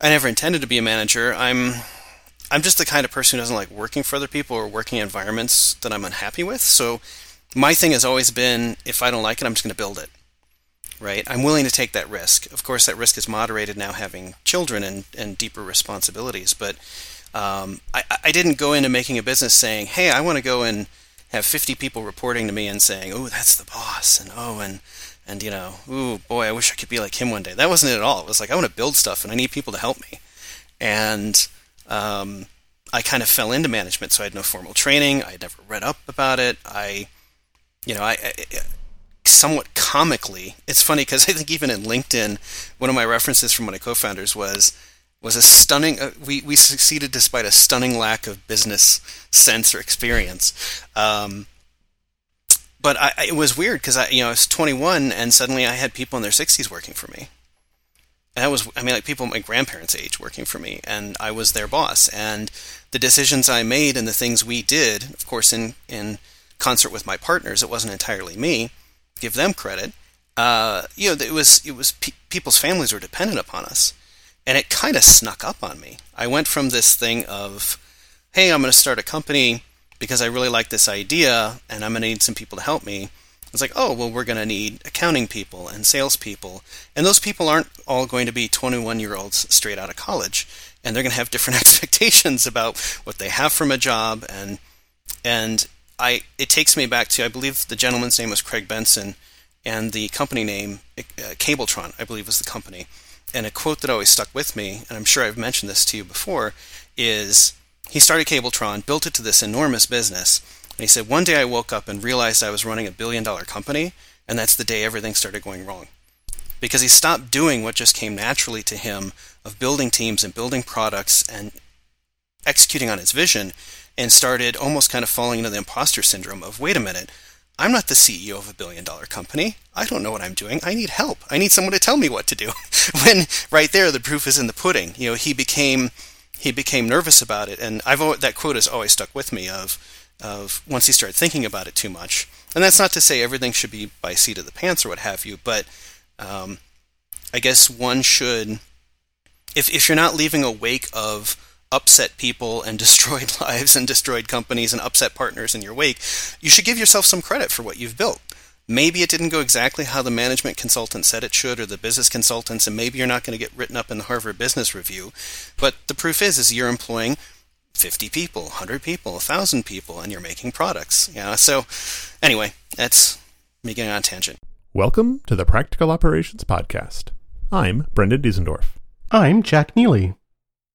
I never intended to be a manager. I'm I'm just the kind of person who doesn't like working for other people or working environments that I'm unhappy with. So my thing has always been if I don't like it, I'm just going to build it. Right? I'm willing to take that risk. Of course, that risk is moderated now having children and, and deeper responsibilities. But um, I, I didn't go into making a business saying, hey, I want to go and have 50 people reporting to me and saying, oh, that's the boss. And oh, and and you know, ooh, boy, I wish I could be like him one day. That wasn't it at all. It was like I want to build stuff and I need people to help me. And um, I kind of fell into management, so I had no formal training. I had never read up about it. I, you know, I, I somewhat comically, it's funny because I think even in LinkedIn, one of my references from one of co-founders was was a stunning. Uh, we we succeeded despite a stunning lack of business sense or experience. Um, but I, it was weird because I, you know, I was 21 and suddenly I had people in their 60s working for me. And that was, I mean, like people my grandparents' age working for me, and I was their boss. And the decisions I made and the things we did, of course, in in concert with my partners, it wasn't entirely me. Give them credit. Uh, you know, it was it was pe- people's families were dependent upon us, and it kind of snuck up on me. I went from this thing of, hey, I'm going to start a company because I really like this idea and I'm going to need some people to help me. It's like, oh, well, we're going to need accounting people and salespeople. And those people aren't all going to be 21 year olds straight out of college. And they're going to have different expectations about what they have from a job. And, and I, it takes me back to, I believe the gentleman's name was Craig Benson, and the company name, uh, Cabletron, I believe was the company. And a quote that always stuck with me, and I'm sure I've mentioned this to you before, is he started Cabletron, built it to this enormous business, and he said, One day I woke up and realized I was running a billion dollar company, and that's the day everything started going wrong. Because he stopped doing what just came naturally to him of building teams and building products and executing on his vision, and started almost kind of falling into the imposter syndrome of, wait a minute, I'm not the CEO of a billion dollar company. I don't know what I'm doing. I need help. I need someone to tell me what to do. when right there, the proof is in the pudding. You know, he became he became nervous about it, and I've always, that quote has always stuck with me. Of of once he started thinking about it too much, and that's not to say everything should be by seat of the pants or what have you, but um, I guess one should, if if you're not leaving a wake of upset people and destroyed lives and destroyed companies and upset partners in your wake, you should give yourself some credit for what you've built. Maybe it didn't go exactly how the management consultant said it should or the business consultants, and maybe you're not going to get written up in the Harvard Business Review. But the proof is, is you're employing 50 people, 100 people, 1,000 people, and you're making products. Yeah. So anyway, that's me getting on a tangent. Welcome to the Practical Operations Podcast. I'm Brendan Diesendorf. I'm Jack Neely.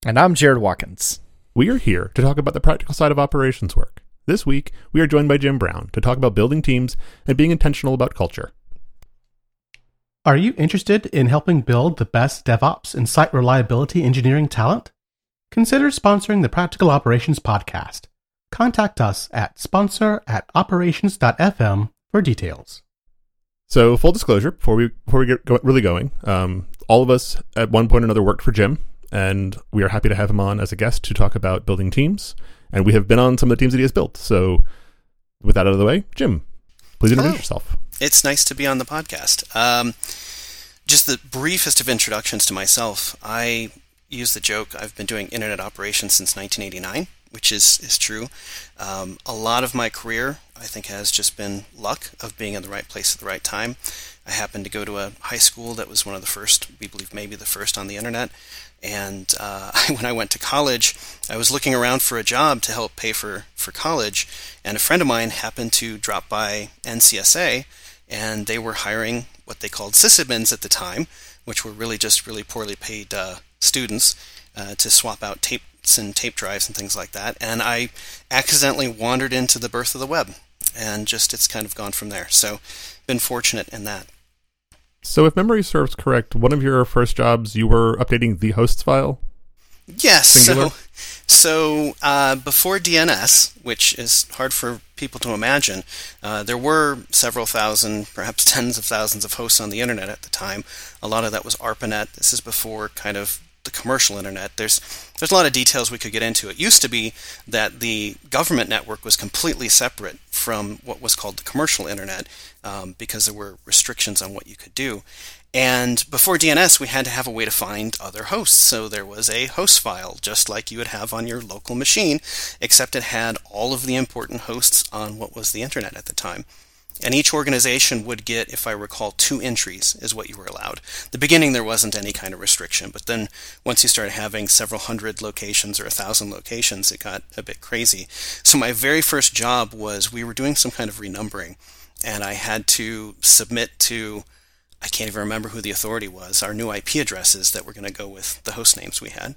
And I'm Jared Watkins. We are here to talk about the practical side of operations work. This week, we are joined by Jim Brown to talk about building teams and being intentional about culture. Are you interested in helping build the best DevOps and site reliability engineering talent? Consider sponsoring the Practical Operations podcast. Contact us at sponsor at operations.fm for details. So, full disclosure, before we before we get go, really going, um, all of us at one point or another worked for Jim, and we are happy to have him on as a guest to talk about building teams and we have been on some of the teams that he has built. So, with that out of the way, Jim, please introduce yourself. It's nice to be on the podcast. Um, just the briefest of introductions to myself. I use the joke I've been doing internet operations since 1989, which is is true. Um, a lot of my career, I think, has just been luck of being in the right place at the right time. I happened to go to a high school that was one of the first, we believe maybe the first on the internet. And uh, when I went to college, I was looking around for a job to help pay for, for college, and a friend of mine happened to drop by NCSA, and they were hiring what they called sysadmins at the time, which were really just really poorly paid uh, students uh, to swap out tapes and tape drives and things like that. And I accidentally wandered into the birth of the web, and just it's kind of gone from there. So, been fortunate in that. So, if memory serves correct, one of your first jobs, you were updating the hosts file. Yes. Singular? So, so uh, before DNS, which is hard for people to imagine, uh, there were several thousand, perhaps tens of thousands of hosts on the internet at the time. A lot of that was ARPANET. This is before kind of the commercial internet. There's there's a lot of details we could get into. It used to be that the government network was completely separate from what was called the commercial internet um, because there were restrictions on what you could do. And before DNS, we had to have a way to find other hosts. So there was a host file, just like you would have on your local machine, except it had all of the important hosts on what was the internet at the time. And each organization would get, if I recall, two entries is what you were allowed. The beginning there wasn't any kind of restriction, but then once you started having several hundred locations or a thousand locations, it got a bit crazy. So my very first job was we were doing some kind of renumbering, and I had to submit to I can't even remember who the authority was, our new IP addresses that were going to go with the host names we had.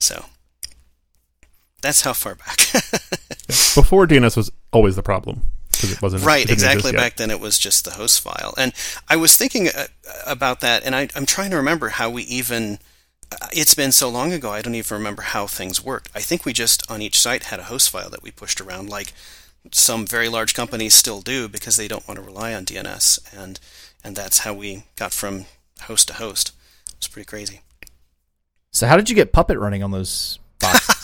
So that's how far back. Before DNS was always the problem it wasn't right. It exactly. Back then, it was just the host file, and I was thinking uh, about that, and I, I'm trying to remember how we even. Uh, it's been so long ago, I don't even remember how things worked. I think we just on each site had a host file that we pushed around, like some very large companies still do, because they don't want to rely on DNS, and and that's how we got from host to host. It's pretty crazy. So, how did you get Puppet running on those boxes?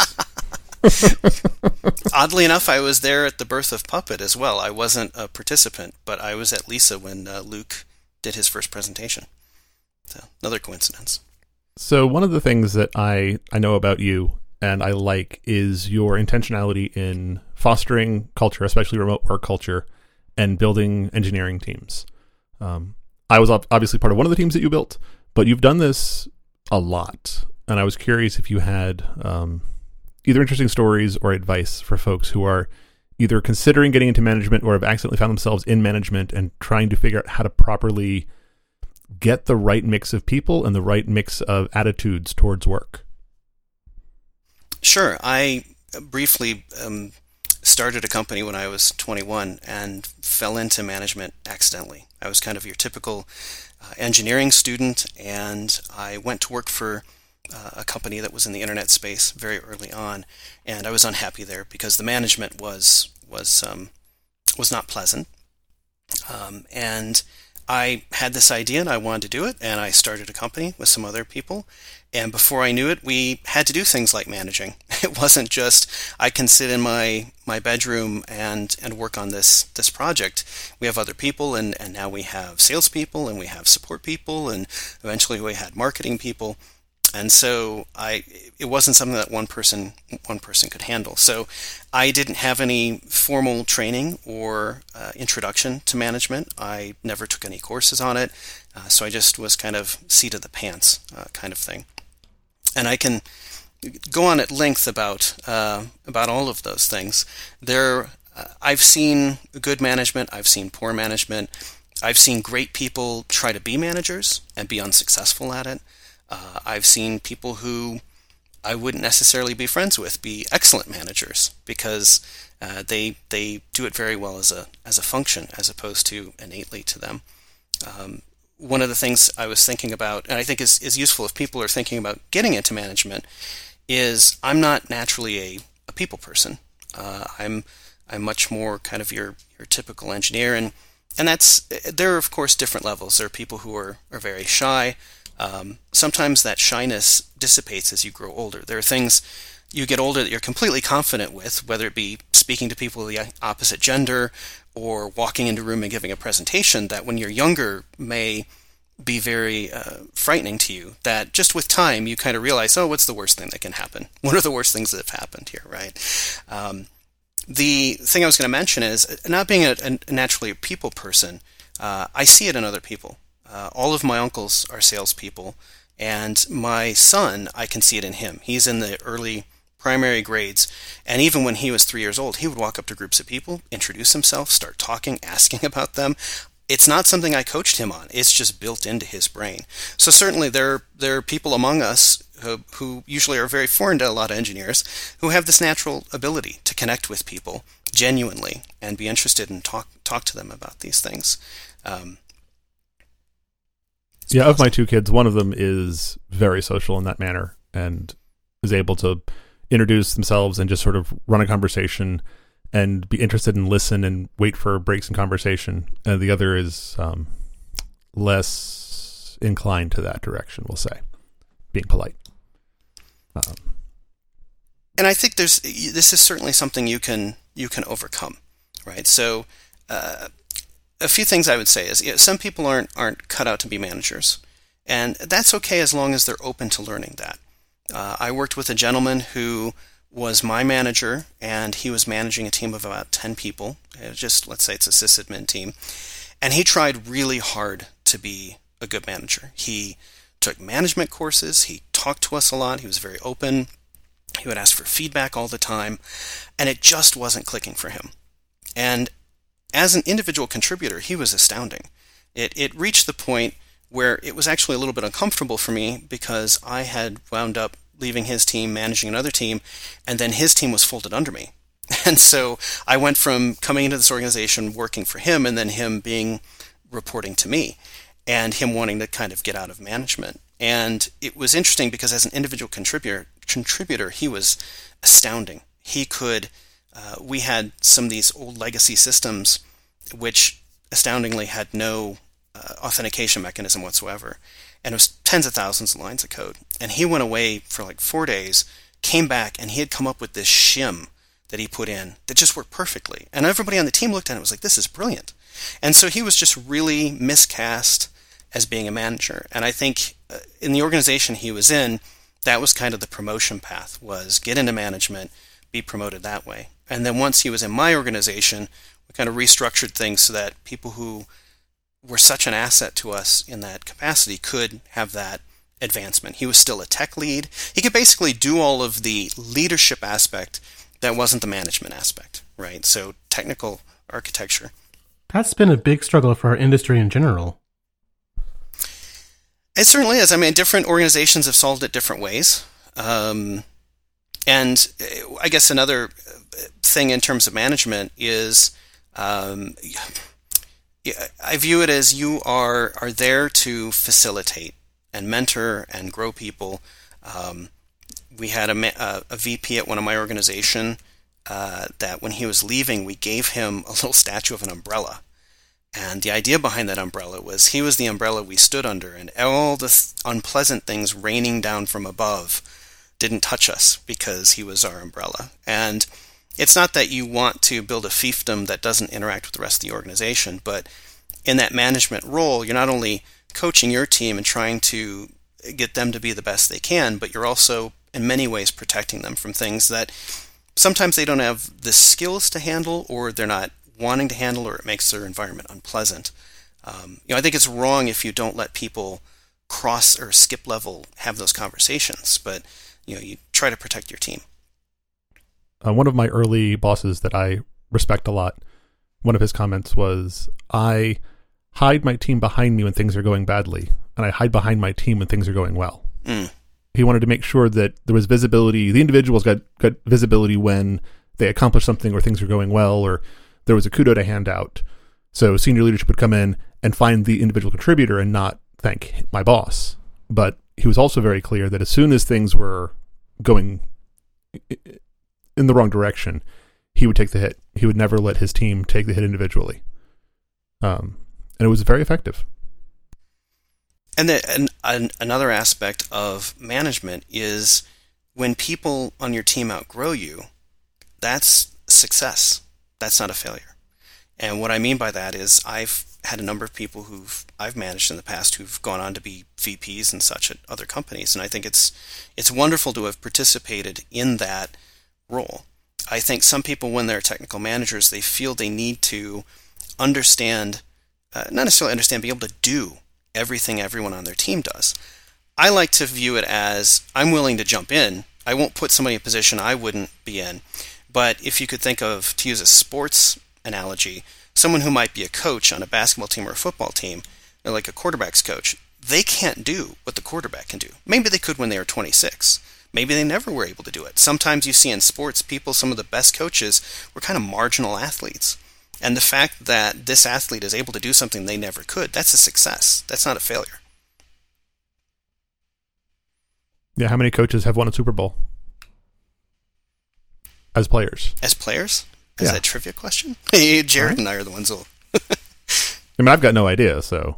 Oddly enough, I was there at the birth of Puppet as well. I wasn't a participant, but I was at LISA when uh, Luke did his first presentation. So, another coincidence. So, one of the things that I, I know about you and I like is your intentionality in fostering culture, especially remote work culture, and building engineering teams. Um, I was obviously part of one of the teams that you built, but you've done this a lot. And I was curious if you had um, either interesting stories or advice for folks who are either considering getting into management or have accidentally found themselves in management and trying to figure out how to properly get the right mix of people and the right mix of attitudes towards work. Sure. I briefly um, started a company when I was 21 and fell into management accidentally. I was kind of your typical uh, engineering student, and I went to work for uh, a company that was in the internet space very early on, and I was unhappy there because the management was was um, was not pleasant, um, and I had this idea and I wanted to do it, and I started a company with some other people. And before I knew it, we had to do things like managing. It wasn't just I can sit in my, my bedroom and, and work on this this project. We have other people, and, and now we have salespeople, and we have support people, and eventually we had marketing people and so I it wasn't something that one person one person could handle. So I didn't have any formal training or uh, introduction to management. I never took any courses on it, uh, so I just was kind of seat of the pants uh, kind of thing. And I can go on at length about uh, about all of those things. There, uh, I've seen good management. I've seen poor management. I've seen great people try to be managers and be unsuccessful at it. Uh, I've seen people who I wouldn't necessarily be friends with be excellent managers because uh, they they do it very well as a as a function as opposed to innately to them. Um, one of the things I was thinking about, and I think is, is useful if people are thinking about getting into management, is I'm not naturally a, a people person. Uh, I'm I'm much more kind of your your typical engineer, and and that's there are of course different levels. There are people who are are very shy. Um, sometimes that shyness dissipates as you grow older. There are things you get older that you're completely confident with, whether it be speaking to people of the opposite gender or walking into a room and giving a presentation, that when you're younger may be very uh, frightening to you. That just with time, you kind of realize, oh, what's the worst thing that can happen? What are the worst things that have happened here, right? Um, the thing I was going to mention is not being a, a naturally a people person, uh, I see it in other people. Uh, all of my uncles are salespeople, and my son, I can see it in him. He's in the early primary grades, and even when he was three years old, he would walk up to groups of people, introduce himself, start talking, asking about them. It's not something I coached him on. It's just built into his brain. So certainly there there are people among us who, who usually are very foreign to a lot of engineers who have this natural ability to connect with people genuinely and be interested and talk talk to them about these things. Um, yeah, of my two kids, one of them is very social in that manner and is able to introduce themselves and just sort of run a conversation and be interested and listen and wait for breaks in conversation. And the other is um, less inclined to that direction, we'll say, being polite. Um, and I think there's this is certainly something you can you can overcome, right? So. Uh, a few things I would say is you know, some people aren't aren't cut out to be managers. And that's okay as long as they're open to learning that. Uh, I worked with a gentleman who was my manager, and he was managing a team of about 10 people. Just let's say it's a sysadmin team. And he tried really hard to be a good manager. He took management courses, he talked to us a lot, he was very open, he would ask for feedback all the time, and it just wasn't clicking for him. And as an individual contributor, he was astounding. It, it reached the point where it was actually a little bit uncomfortable for me because I had wound up leaving his team, managing another team, and then his team was folded under me. And so I went from coming into this organization working for him and then him being reporting to me and him wanting to kind of get out of management. And it was interesting because as an individual contributor, contributor, he was astounding. He could, uh, we had some of these old legacy systems which astoundingly had no uh, authentication mechanism whatsoever. And it was tens of thousands of lines of code. And he went away for like four days, came back, and he had come up with this shim that he put in that just worked perfectly. And everybody on the team looked at it and was like, this is brilliant. And so he was just really miscast as being a manager. And I think uh, in the organization he was in, that was kind of the promotion path was get into management, be promoted that way. And then once he was in my organization, we kind of restructured things so that people who were such an asset to us in that capacity could have that advancement. He was still a tech lead. He could basically do all of the leadership aspect that wasn't the management aspect, right? So technical architecture. That's been a big struggle for our industry in general. It certainly is. I mean, different organizations have solved it different ways. Um, and I guess another thing in terms of management is um, I view it as you are are there to facilitate and mentor and grow people. Um, we had a, a, VP at one of my organization uh, that when he was leaving, we gave him a little statue of an umbrella. And the idea behind that umbrella was he was the umbrella we stood under, and all the th- unpleasant things raining down from above didn't touch us because he was our umbrella. And it's not that you want to build a fiefdom that doesn't interact with the rest of the organization, but in that management role, you're not only coaching your team and trying to get them to be the best they can, but you're also in many ways protecting them from things that sometimes they don't have the skills to handle or they're not wanting to handle or it makes their environment unpleasant. Um, you know, I think it's wrong if you don't let people cross or skip level have those conversations, but you know, you try to protect your team uh, one of my early bosses that I respect a lot, one of his comments was, I hide my team behind me when things are going badly, and I hide behind my team when things are going well. Mm. He wanted to make sure that there was visibility. The individuals got, got visibility when they accomplished something or things were going well or there was a kudo to hand out. So senior leadership would come in and find the individual contributor and not thank my boss. But he was also very clear that as soon as things were going in the wrong direction, he would take the hit. He would never let his team take the hit individually. Um, and it was very effective. And, the, and, and another aspect of management is when people on your team outgrow you, that's success. That's not a failure. And what I mean by that is I've had a number of people who've I've managed in the past who've gone on to be VPs and such at other companies, and I think it's it's wonderful to have participated in that role. I think some people, when they're technical managers, they feel they need to understand, uh, not necessarily understand, be able to do everything everyone on their team does. I like to view it as I'm willing to jump in. I won't put somebody in a position I wouldn't be in. But if you could think of, to use a sports analogy, someone who might be a coach on a basketball team or a football team, like a quarterback's coach, they can't do what the quarterback can do. Maybe they could when they were 26. Maybe they never were able to do it. Sometimes you see in sports people, some of the best coaches were kind of marginal athletes. And the fact that this athlete is able to do something they never could, that's a success. That's not a failure. Yeah, how many coaches have won a Super Bowl? As players. As players? Is yeah. that a trivia question? Hey, Jared right. and I are the ones who. I mean, I've got no idea, so.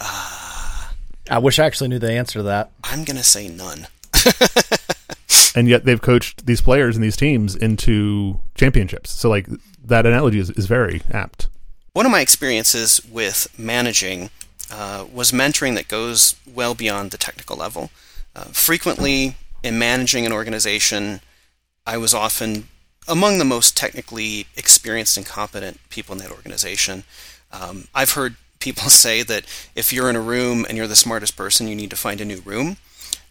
Uh, I wish I actually knew the answer to that. I'm going to say none. and yet they've coached these players and these teams into championships. So like that analogy is, is very apt. One of my experiences with managing uh, was mentoring that goes well beyond the technical level. Uh, frequently, in managing an organization, I was often among the most technically experienced and competent people in that organization. Um, I've heard people say that if you're in a room and you're the smartest person, you need to find a new room.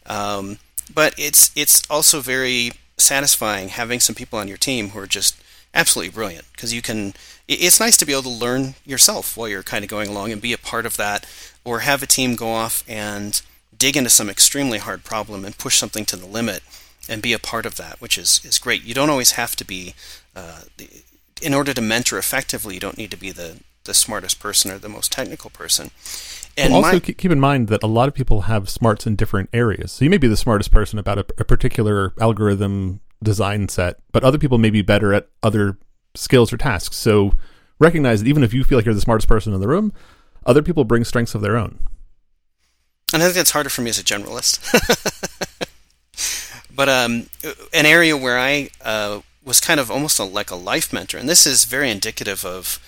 Um, but it's it's also very satisfying having some people on your team who are just absolutely brilliant because you can it's nice to be able to learn yourself while you're kind of going along and be a part of that or have a team go off and dig into some extremely hard problem and push something to the limit and be a part of that which is, is great you don't always have to be uh, in order to mentor effectively you don't need to be the, the smartest person or the most technical person and well, also my, keep in mind that a lot of people have smarts in different areas so you may be the smartest person about a, a particular algorithm design set, but other people may be better at other skills or tasks. So recognize that even if you feel like you're the smartest person in the room, other people bring strengths of their own. And I think that's harder for me as a generalist. but um, an area where I uh, was kind of almost a, like a life mentor, and this is very indicative of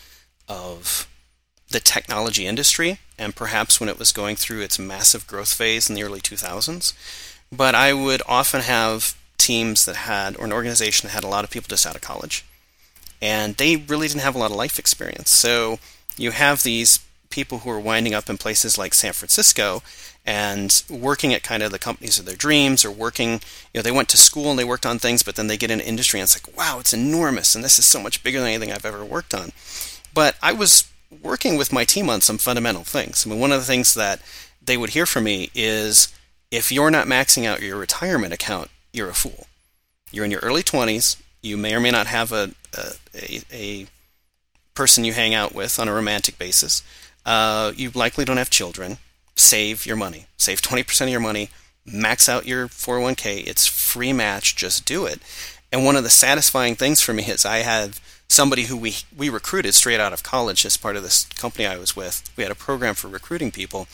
of the technology industry, and perhaps when it was going through its massive growth phase in the early 2000s. But I would often have teams that had, or an organization that had a lot of people just out of college. And they really didn't have a lot of life experience. So you have these people who are winding up in places like San Francisco and working at kind of the companies of their dreams or working, you know, they went to school and they worked on things, but then they get into industry and it's like, wow, it's enormous and this is so much bigger than anything I've ever worked on. But I was working with my team on some fundamental things. I mean, one of the things that they would hear from me is if you're not maxing out your retirement account, you're a fool. You're in your early 20s. You may or may not have a, a, a person you hang out with on a romantic basis. Uh, you likely don't have children. Save your money. Save 20% of your money. Max out your 401k. It's free match. Just do it. And one of the satisfying things for me is I have somebody who we we recruited straight out of college as part of this company I was with. We had a program for recruiting people,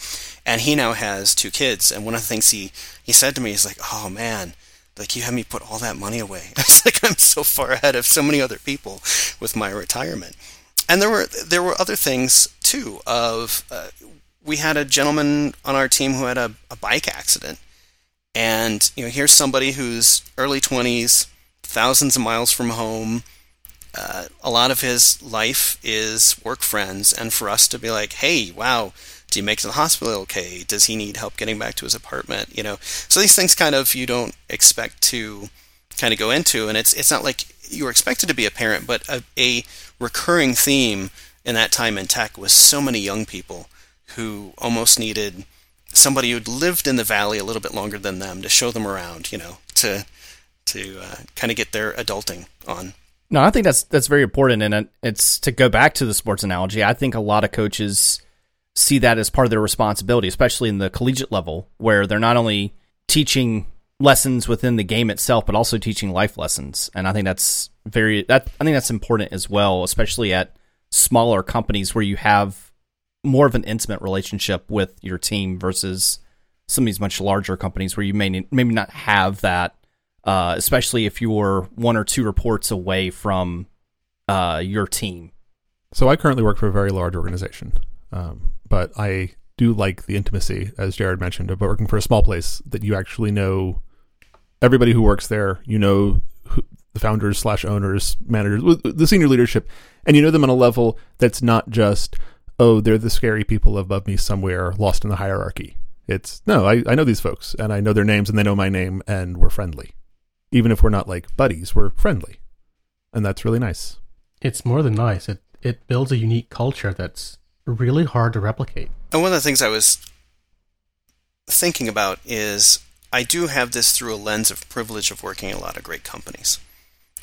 and he now has two kids. And one of the things he he said to me is like, "Oh man, like you had me put all that money away. It's like I'm so far ahead of so many other people with my retirement. And there were there were other things too. Of uh, we had a gentleman on our team who had a, a bike accident, and you know here's somebody who's early 20s, thousands of miles from home. Uh, a lot of his life is work friends, and for us to be like, hey, wow, do you make it to the hospital okay? Does he need help getting back to his apartment? You know, so these things kind of you don't expect to kind of go into, and it's it's not like you were expected to be a parent, but a, a recurring theme in that time in tech was so many young people who almost needed somebody who'd lived in the valley a little bit longer than them to show them around, you know, to to uh, kind of get their adulting on. No, I think that's that's very important, and it's to go back to the sports analogy. I think a lot of coaches see that as part of their responsibility, especially in the collegiate level, where they're not only teaching lessons within the game itself, but also teaching life lessons. And I think that's very that I think that's important as well, especially at smaller companies where you have more of an intimate relationship with your team versus some of these much larger companies where you may maybe not have that, uh, especially if you're one or two reports away from uh, your team. So I currently work for a very large organization. Um, but I do like the intimacy, as Jared mentioned, of working for a small place that you actually know everybody who works there. You know who, the founders slash owners, managers, the senior leadership, and you know them on a level that's not just oh they're the scary people above me somewhere lost in the hierarchy. It's no, I, I know these folks and I know their names and they know my name and we're friendly. Even if we're not like buddies, we're friendly. And that's really nice. It's more than nice. It it builds a unique culture that's really hard to replicate. And one of the things I was thinking about is I do have this through a lens of privilege of working in a lot of great companies.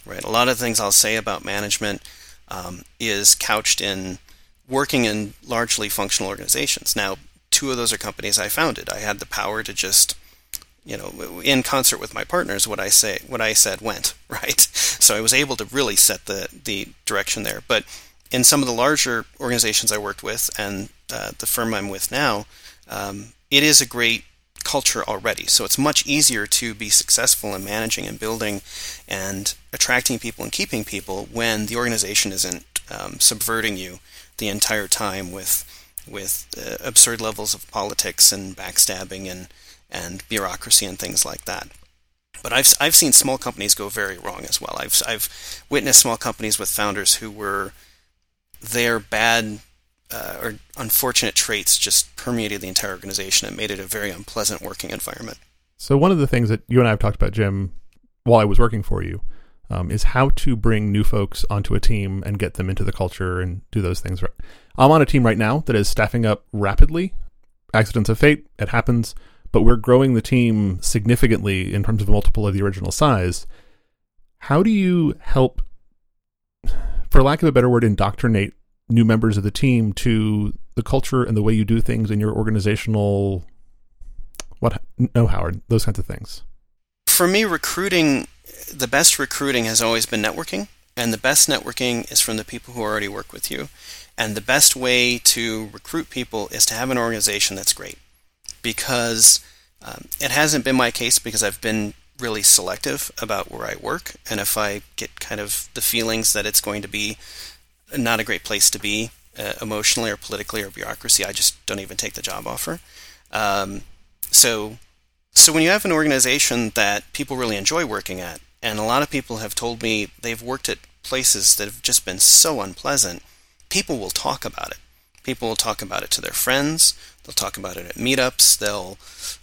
Right, a lot of things I'll say about management um, is couched in working in largely functional organizations. Now, two of those are companies I founded. I had the power to just, you know, in concert with my partners, what I say, what I said went right. So I was able to really set the the direction there. But in some of the larger organizations I worked with and uh, the firm I'm with now, um, it is a great culture already. So it's much easier to be successful in managing and building and attracting people and keeping people when the organization isn't um, subverting you the entire time with with uh, absurd levels of politics and backstabbing and and bureaucracy and things like that. But I've I've seen small companies go very wrong as well. I've I've witnessed small companies with founders who were their bad uh, or unfortunate traits just permeated the entire organization and made it a very unpleasant working environment. So one of the things that you and I have talked about, Jim, while I was working for you, um, is how to bring new folks onto a team and get them into the culture and do those things. I'm on a team right now that is staffing up rapidly. Accidents of fate, it happens, but we're growing the team significantly in terms of multiple of the original size. How do you help, for lack of a better word, indoctrinate new members of the team to the culture and the way you do things in your organizational what know Howard those kinds of things. For me recruiting the best recruiting has always been networking and the best networking is from the people who already work with you. And the best way to recruit people is to have an organization that's great. Because um, it hasn't been my case because I've been really selective about where I work and if I get kind of the feelings that it's going to be not a great place to be uh, emotionally or politically or bureaucracy. I just don't even take the job offer. Um, so, so when you have an organization that people really enjoy working at, and a lot of people have told me they've worked at places that have just been so unpleasant, people will talk about it. People will talk about it to their friends. They'll talk about it at meetups. They'll,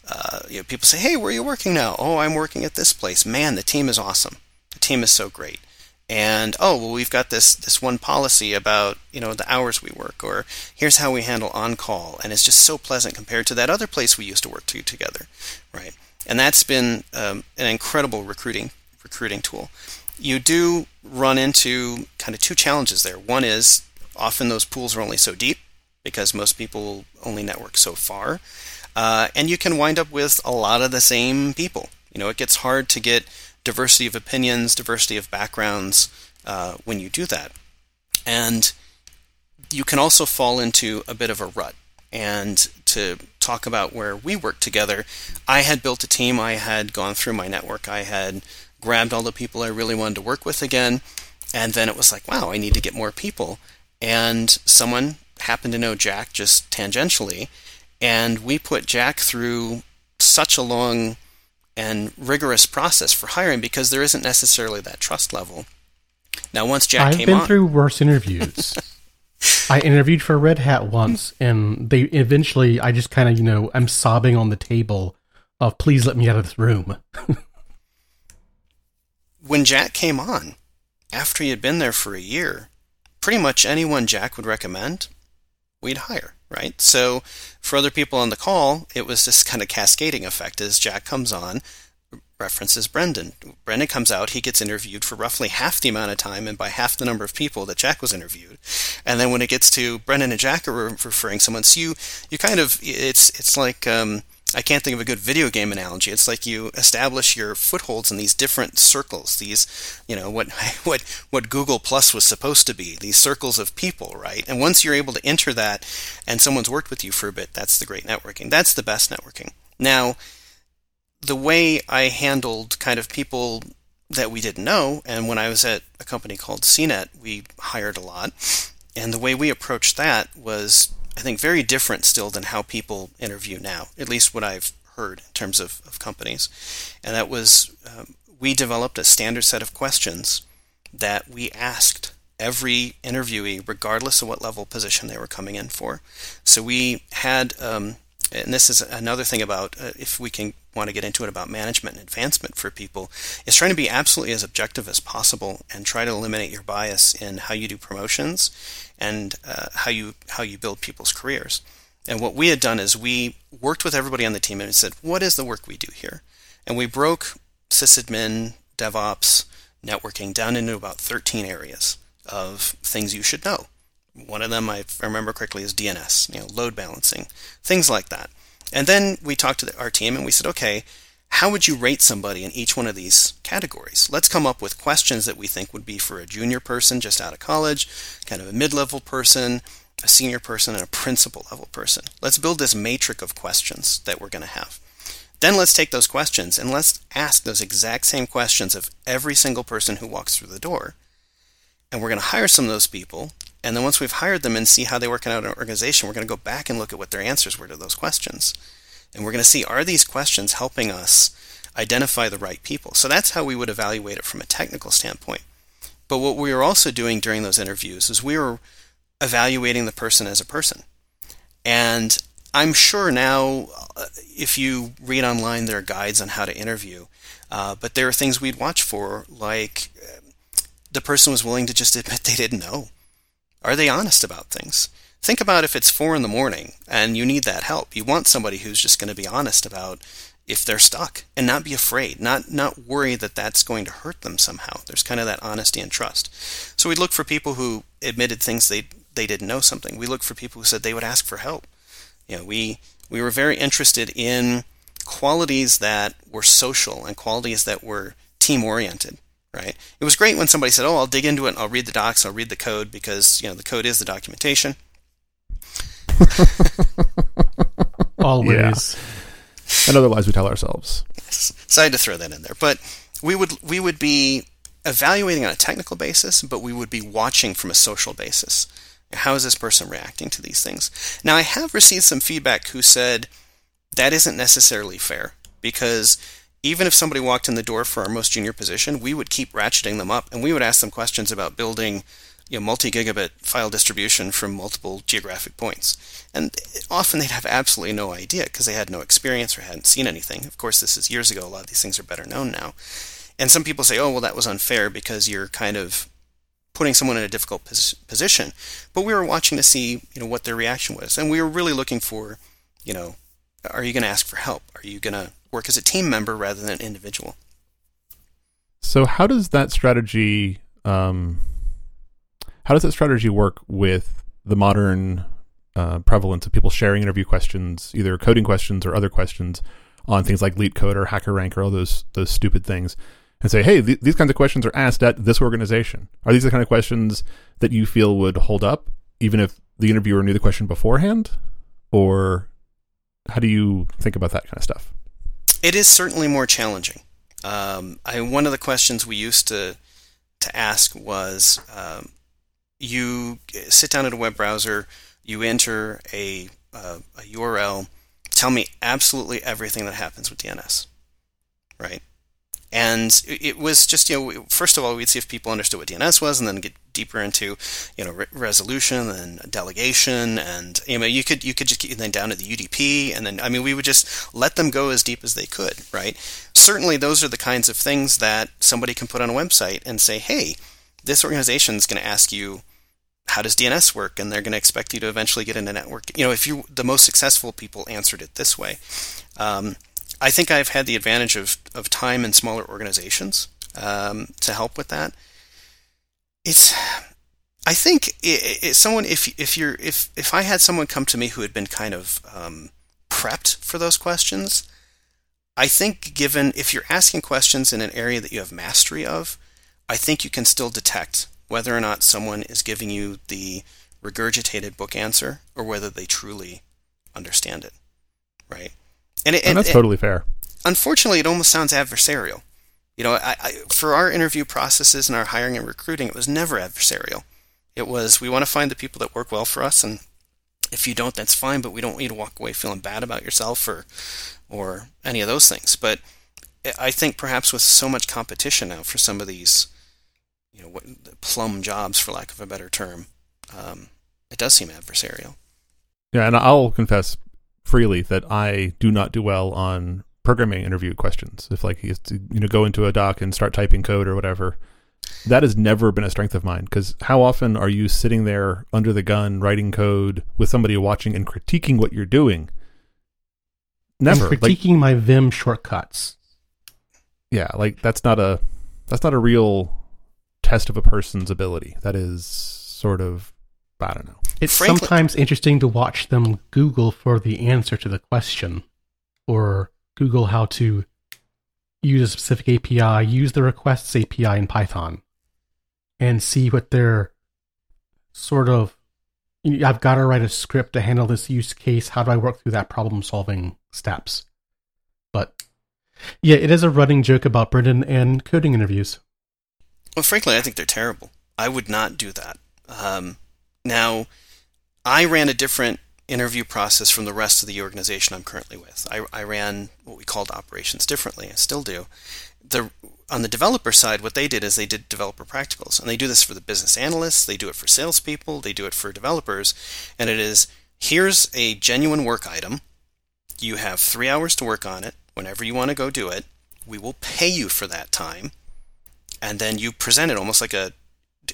uh, you know, people say, "Hey, where are you working now?" "Oh, I'm working at this place." Man, the team is awesome. The team is so great and oh well we've got this this one policy about you know the hours we work or here's how we handle on call and it's just so pleasant compared to that other place we used to work to together right and that's been um, an incredible recruiting recruiting tool you do run into kind of two challenges there one is often those pools are only so deep because most people only network so far uh, and you can wind up with a lot of the same people you know it gets hard to get diversity of opinions, diversity of backgrounds uh, when you do that. And you can also fall into a bit of a rut. And to talk about where we work together, I had built a team, I had gone through my network, I had grabbed all the people I really wanted to work with again, and then it was like, wow, I need to get more people. And someone happened to know Jack just tangentially, and we put Jack through such a long and rigorous process for hiring because there isn't necessarily that trust level. Now, once Jack I've came been on, through worse interviews. I interviewed for Red Hat once, and they eventually, I just kind of, you know, I'm sobbing on the table of please let me out of this room. when Jack came on, after he had been there for a year, pretty much anyone Jack would recommend, we'd hire right? So for other people on the call, it was this kind of cascading effect as Jack comes on, references Brendan. Brendan comes out, he gets interviewed for roughly half the amount of time and by half the number of people that Jack was interviewed. And then when it gets to Brendan and Jack are referring someone, so you, you kind of, it's, it's like, um, I can't think of a good video game analogy. It's like you establish your footholds in these different circles. These, you know, what what what Google Plus was supposed to be. These circles of people, right? And once you're able to enter that, and someone's worked with you for a bit, that's the great networking. That's the best networking. Now, the way I handled kind of people that we didn't know, and when I was at a company called CNET, we hired a lot, and the way we approached that was I think, very different still than how people interview now, at least what I've heard in terms of, of companies. And that was um, we developed a standard set of questions that we asked every interviewee, regardless of what level position they were coming in for. So we had, um, and this is another thing about uh, if we can want to get into it about management and advancement for people, is trying to be absolutely as objective as possible and try to eliminate your bias in how you do promotions and uh, how you how you build people's careers. And what we had done is we worked with everybody on the team and said, what is the work we do here? And we broke sysadmin, DevOps, networking down into about 13 areas of things you should know. One of them, I remember correctly, is DNS, you know, load balancing, things like that. And then we talked to the, our team and we said, okay, how would you rate somebody in each one of these categories? Let's come up with questions that we think would be for a junior person just out of college, kind of a mid level person, a senior person, and a principal level person. Let's build this matrix of questions that we're going to have. Then let's take those questions and let's ask those exact same questions of every single person who walks through the door. And we're going to hire some of those people And then once we've hired them and see how they work in our organization, we're going to go back and look at what their answers were to those questions. And we're going to see are these questions helping us identify the right people? So that's how we would evaluate it from a technical standpoint. But what we were also doing during those interviews is we were evaluating the person as a person. And I'm sure now, uh, if you read online, there are guides on how to interview. Uh, but there are things we'd watch for, like uh, the person was willing to just admit they didn't know. Are they honest about things? Think about if it's four in the morning and you need that help. You want somebody who's just going to be honest about if they're stuck and not be afraid, not not worry that that's going to hurt them somehow. There's kind of that honesty and trust. So we look for people who admitted things they they didn't know something. We look for people who said they would ask for help. You know, we we were very interested in qualities that were social and qualities that were team oriented. Right. It was great when somebody said, "Oh, I'll dig into it. I'll read the docs. I'll read the code because you know the code is the documentation." Always. Yeah. And other lies we tell ourselves. Yes. So I had to throw that in there. But we would we would be evaluating on a technical basis, but we would be watching from a social basis. How is this person reacting to these things? Now I have received some feedback who said that isn't necessarily fair because even if somebody walked in the door for our most junior position, we would keep ratcheting them up and we would ask them questions about building you know, multi-gigabit file distribution from multiple geographic points. And often they'd have absolutely no idea because they had no experience or hadn't seen anything. Of course, this is years ago. A lot of these things are better known now. And some people say, oh, well, that was unfair because you're kind of putting someone in a difficult pos- position. But we were watching to see, you know, what their reaction was. And we were really looking for, you know, are you going to ask for help? Are you going to work as a team member rather than an individual? So how does that strategy um, how does that strategy work with the modern uh, prevalence of people sharing interview questions, either coding questions or other questions on things like LeetCode or HackerRank or all those those stupid things, and say, hey, th- these kinds of questions are asked at this organization. Are these the kind of questions that you feel would hold up, even if the interviewer knew the question beforehand, or how do you think about that kind of stuff? It is certainly more challenging. Um, I, one of the questions we used to to ask was, um, you sit down at a web browser, you enter a, uh, a URL, tell me absolutely everything that happens with DNS, right? And it was just, you know, first of all, we'd see if people understood what DNS was, and then get deeper into, you know, re- resolution and delegation, and you know, you could you could just get then down to the UDP, and then I mean, we would just let them go as deep as they could, right? Certainly, those are the kinds of things that somebody can put on a website and say, hey, this organization is going to ask you how does DNS work, and they're going to expect you to eventually get into network. You know, if you the most successful people answered it this way. Um, I think I've had the advantage of of time in smaller organizations um, to help with that. It's I think it, it, someone if if you're if if I had someone come to me who had been kind of um, prepped for those questions, I think given if you're asking questions in an area that you have mastery of, I think you can still detect whether or not someone is giving you the regurgitated book answer or whether they truly understand it, right? And, it, and, and that's totally fair. Unfortunately, it almost sounds adversarial. You know, I, I, for our interview processes and our hiring and recruiting, it was never adversarial. It was we want to find the people that work well for us, and if you don't, that's fine. But we don't want you to walk away feeling bad about yourself or or any of those things. But I think perhaps with so much competition now for some of these you know, what, plum jobs, for lack of a better term, um, it does seem adversarial. Yeah, and I'll confess freely that I do not do well on programming interview questions. If like you know go into a doc and start typing code or whatever, that has never been a strength of mine. Because how often are you sitting there under the gun writing code with somebody watching and critiquing what you're doing? Never and critiquing like, my Vim shortcuts. Yeah, like that's not a that's not a real test of a person's ability. That is sort of I don't know. It's Frankly, sometimes interesting to watch them Google for the answer to the question, or Google how to use a specific API, use the requests API in Python, and see what their sort of. You know, I've got to write a script to handle this use case. How do I work through that problem solving steps? But yeah, it is a running joke about Brendan and coding interviews. Well, frankly, I think they're terrible. I would not do that. Um, Now, I ran a different interview process from the rest of the organization I'm currently with. I, I ran what we called operations differently. I still do. The on the developer side, what they did is they did developer practicals, and they do this for the business analysts, they do it for salespeople, they do it for developers, and it is here's a genuine work item. You have three hours to work on it. Whenever you want to go do it, we will pay you for that time, and then you present it almost like a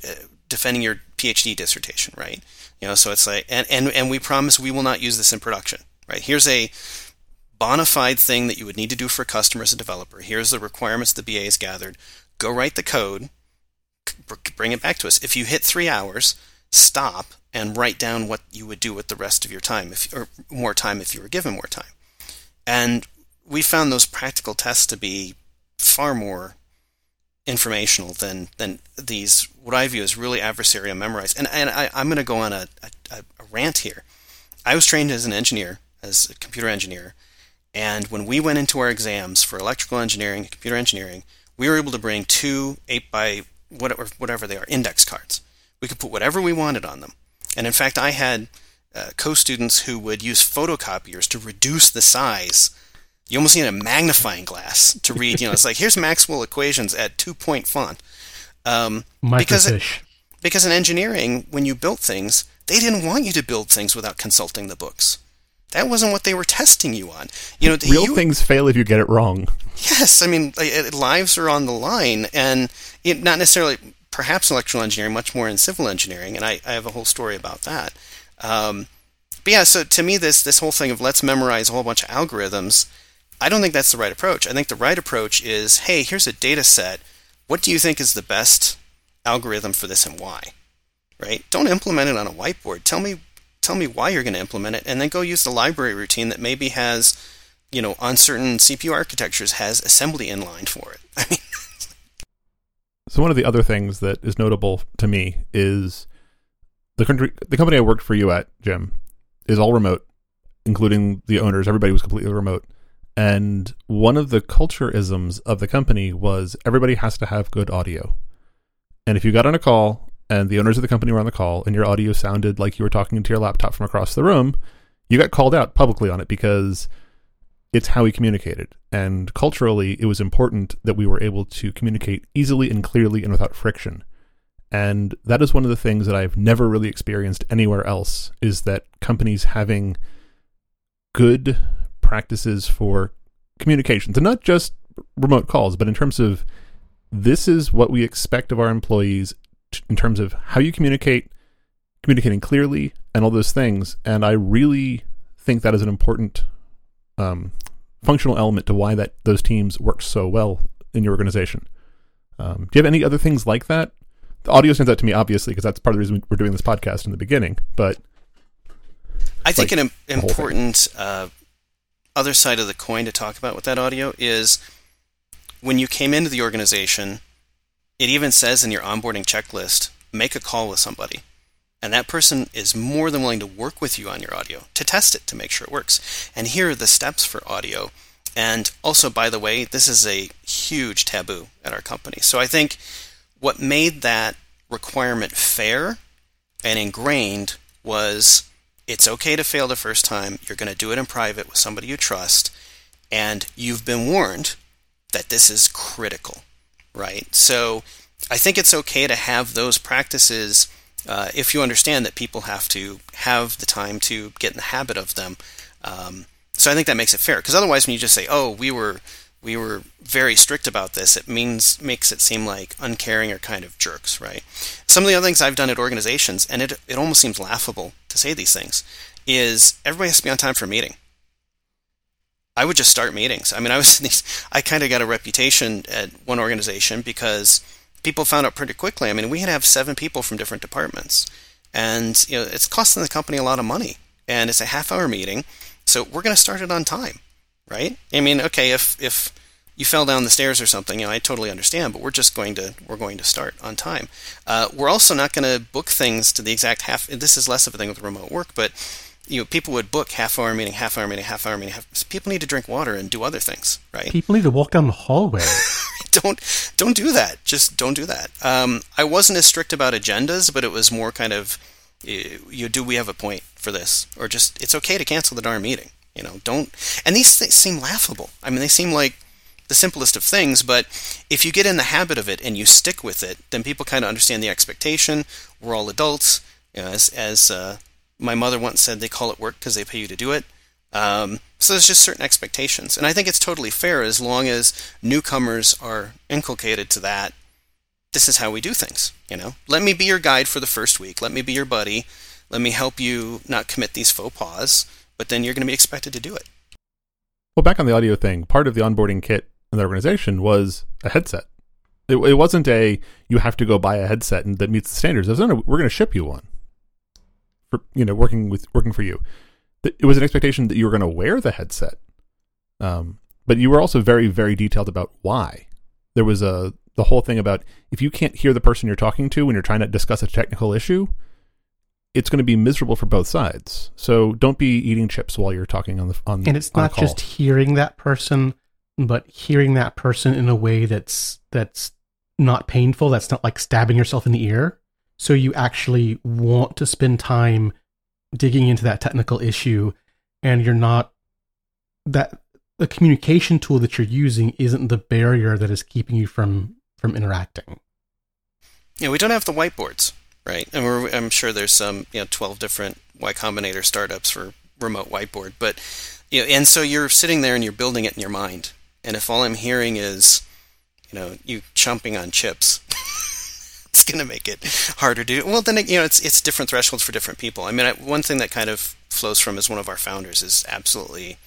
uh, defending your PhD dissertation, right? You know, so it's like, and, and, and we promise we will not use this in production, right? Here's a bona fide thing that you would need to do for a customer as a developer. Here's the requirements the BA has gathered. Go write the code, bring it back to us. If you hit three hours, stop and write down what you would do with the rest of your time, if or more time if you were given more time. And we found those practical tests to be far more informational than than these what I view as really adversarial memorized. And and I, am going to go on a, a, a rant here. I was trained as an engineer, as a computer engineer, and when we went into our exams for electrical engineering, computer engineering, we were able to bring two eight by whatever whatever they are index cards. We could put whatever we wanted on them. And in fact, I had uh, co-students who would use photocopiers to reduce the size you almost need a magnifying glass to read. You know, it's like here's Maxwell equations at two point font. Um, because it, because in engineering, when you built things, they didn't want you to build things without consulting the books. That wasn't what they were testing you on. You know, real you, things fail if you get it wrong. Yes, I mean, lives are on the line, and it, not necessarily, perhaps electrical engineering, much more in civil engineering, and I, I have a whole story about that. Um, but yeah, so to me, this this whole thing of let's memorize a whole bunch of algorithms I don't think that's the right approach. I think the right approach is hey, here's a data set. What do you think is the best algorithm for this and why? Right? Don't implement it on a whiteboard. Tell me tell me why you're going to implement it and then go use the library routine that maybe has, you know, on certain CPU architectures has assembly inline for it. So one of the other things that is notable to me is the country the company I worked for you at, Jim, is all remote, including the owners. Everybody was completely remote. And one of the culture isms of the company was everybody has to have good audio. And if you got on a call and the owners of the company were on the call and your audio sounded like you were talking to your laptop from across the room, you got called out publicly on it because it's how we communicated. And culturally, it was important that we were able to communicate easily and clearly and without friction. And that is one of the things that I've never really experienced anywhere else is that companies having good practices for communications, and not just remote calls, but in terms of this is what we expect of our employees in terms of how you communicate, communicating clearly, and all those things. And I really think that is an important um, functional element to why that those teams work so well in your organization. Um, do you have any other things like that? The audio stands out to me, obviously, because that's part of the reason we're doing this podcast in the beginning. But I think like an important uh, other side of the coin to talk about with that audio is when you came into the organization, it even says in your onboarding checklist, make a call with somebody. And that person is more than willing to work with you on your audio to test it to make sure it works. And here are the steps for audio. And also, by the way, this is a huge taboo at our company. So I think what made that requirement fair and ingrained was it's okay to fail the first time. You're going to do it in private with somebody you trust, and you've been warned that this is critical, right? So I think it's okay to have those practices uh, if you understand that people have to have the time to get in the habit of them. Um, so I think that makes it fair because otherwise, when you just say, "Oh, we were we were very strict about this," it means makes it seem like uncaring or kind of jerks, right? Some of the other things I've done at organizations, and it it almost seems laughable to say these things, is everybody has to be on time for a meeting. I would just start meetings. I mean, I was these, I kind of got a reputation at one organization because people found out pretty quickly. I mean, we had to have seven people from different departments, and you know, it's costing the company a lot of money. And it's a half-hour meeting, so we're going to start it on time, right? I mean, okay, if if you fell down the stairs or something, you know, I totally understand, but we're just going to we're going to start on time. Uh, we're also not going to book things to the exact half. This is less of a thing with remote work, but you know, people would book half hour meeting, half hour meeting, half hour meeting. Half, people need to drink water and do other things, right? People need to walk down the hallway. don't don't do that. Just don't do that. Um, I wasn't as strict about agendas, but it was more kind of You, you do we have a point for this, or just it's okay to cancel the darn meeting. You know, don't. And these things seem laughable. I mean, they seem like the simplest of things, but if you get in the habit of it and you stick with it, then people kind of understand the expectation. We're all adults. You know, as as uh, my mother once said, they call it work because they pay you to do it. Um, so there's just certain expectations, and I think it's totally fair as long as newcomers are inculcated to that. This is how we do things. You know, let me be your guide for the first week. Let me be your buddy. Let me help you not commit these faux pas. But then you're going to be expected to do it. Well, back on the audio thing, part of the onboarding kit in the organization was a headset. It, it wasn't a you have to go buy a headset and that meets the standards. It was, we're going to ship you one for you know working with working for you. It was an expectation that you were going to wear the headset, um, but you were also very very detailed about why. There was a the whole thing about if you can't hear the person you're talking to when you're trying to discuss a technical issue, it's going to be miserable for both sides. So don't be eating chips while you're talking on the on. And it's on a not call. just hearing that person, but hearing that person in a way that's that's not painful. That's not like stabbing yourself in the ear. So you actually want to spend time digging into that technical issue, and you're not that the communication tool that you're using isn't the barrier that is keeping you from from interacting. Yeah, we don't have the whiteboards, right? And I'm sure there's some, you know, 12 different Y Combinator startups for remote whiteboard, but you know, and so you're sitting there and you're building it in your mind. And if all I'm hearing is, you know, you chomping on chips, it's going to make it harder to do. Well, then you know, it's it's different thresholds for different people. I mean, I, one thing that kind of flows from is one of our founders is absolutely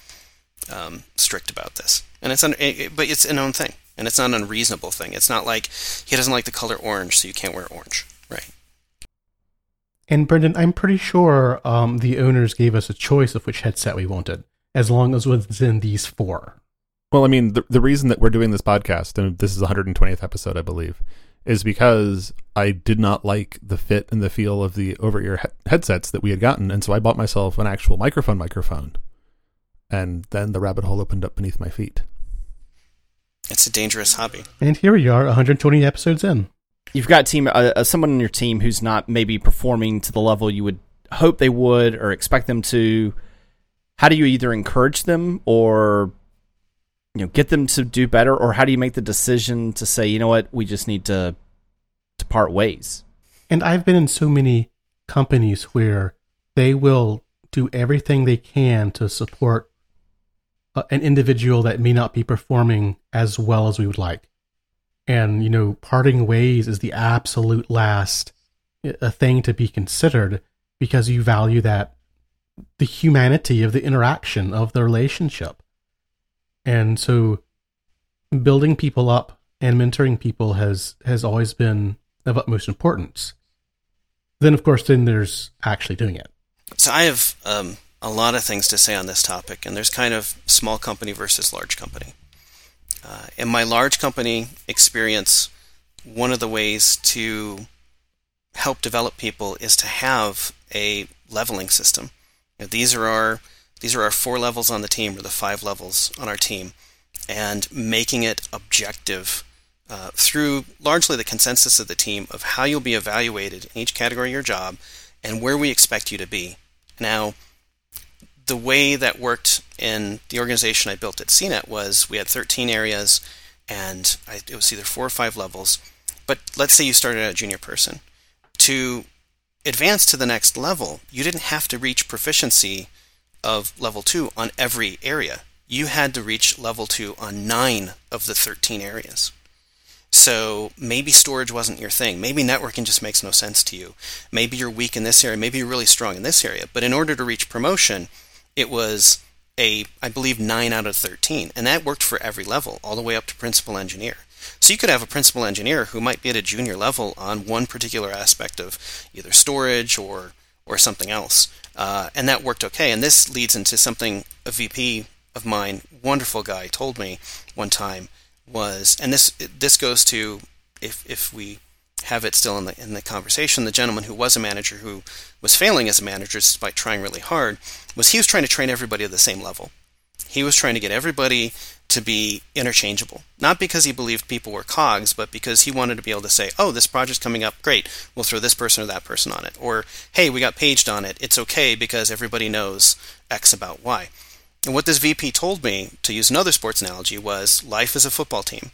um, strict about this, and it's un, it, but it's an own thing, and it's not an unreasonable thing. It's not like he doesn't like the color orange, so you can't wear orange? And Brendan, I'm pretty sure um, the owners gave us a choice of which headset we wanted, as long as it was in these four. Well, I mean, the, the reason that we're doing this podcast, and this is the 120th episode, I believe, is because I did not like the fit and the feel of the over ear he- headsets that we had gotten. And so I bought myself an actual microphone microphone. And then the rabbit hole opened up beneath my feet. It's a dangerous hobby. And here we are, 120 episodes in. You've got team uh, uh, someone on your team who's not maybe performing to the level you would hope they would or expect them to. How do you either encourage them or you know get them to do better, or how do you make the decision to say, you know what, we just need to to part ways? And I've been in so many companies where they will do everything they can to support uh, an individual that may not be performing as well as we would like. And, you know, parting ways is the absolute last uh, a thing to be considered because you value that the humanity of the interaction of the relationship. And so building people up and mentoring people has has always been of utmost importance. Then, of course, then there's actually doing it. So I have um, a lot of things to say on this topic, and there's kind of small company versus large company. Uh, in my large company experience, one of the ways to help develop people is to have a leveling system. You know, these are our these are our four levels on the team, or the five levels on our team, and making it objective uh, through largely the consensus of the team of how you'll be evaluated in each category of your job and where we expect you to be. Now, the way that worked in the organization I built at CNET was we had 13 areas and I, it was either four or five levels. But let's say you started out a junior person. To advance to the next level, you didn't have to reach proficiency of level two on every area. You had to reach level two on nine of the 13 areas. So maybe storage wasn't your thing. Maybe networking just makes no sense to you. Maybe you're weak in this area. Maybe you're really strong in this area. But in order to reach promotion, it was a, I believe, 9 out of 13. And that worked for every level, all the way up to principal engineer. So you could have a principal engineer who might be at a junior level on one particular aspect of either storage or, or something else. Uh, and that worked okay. And this leads into something a VP of mine, wonderful guy, told me one time was, and this this goes to if if we have it still in the in the conversation, the gentleman who was a manager who was failing as a manager despite trying really hard was he was trying to train everybody at the same level. He was trying to get everybody to be interchangeable. Not because he believed people were cogs, but because he wanted to be able to say, oh, this project's coming up, great, we'll throw this person or that person on it. Or, hey, we got paged on it, it's okay because everybody knows X about Y. And what this VP told me, to use another sports analogy, was life is a football team.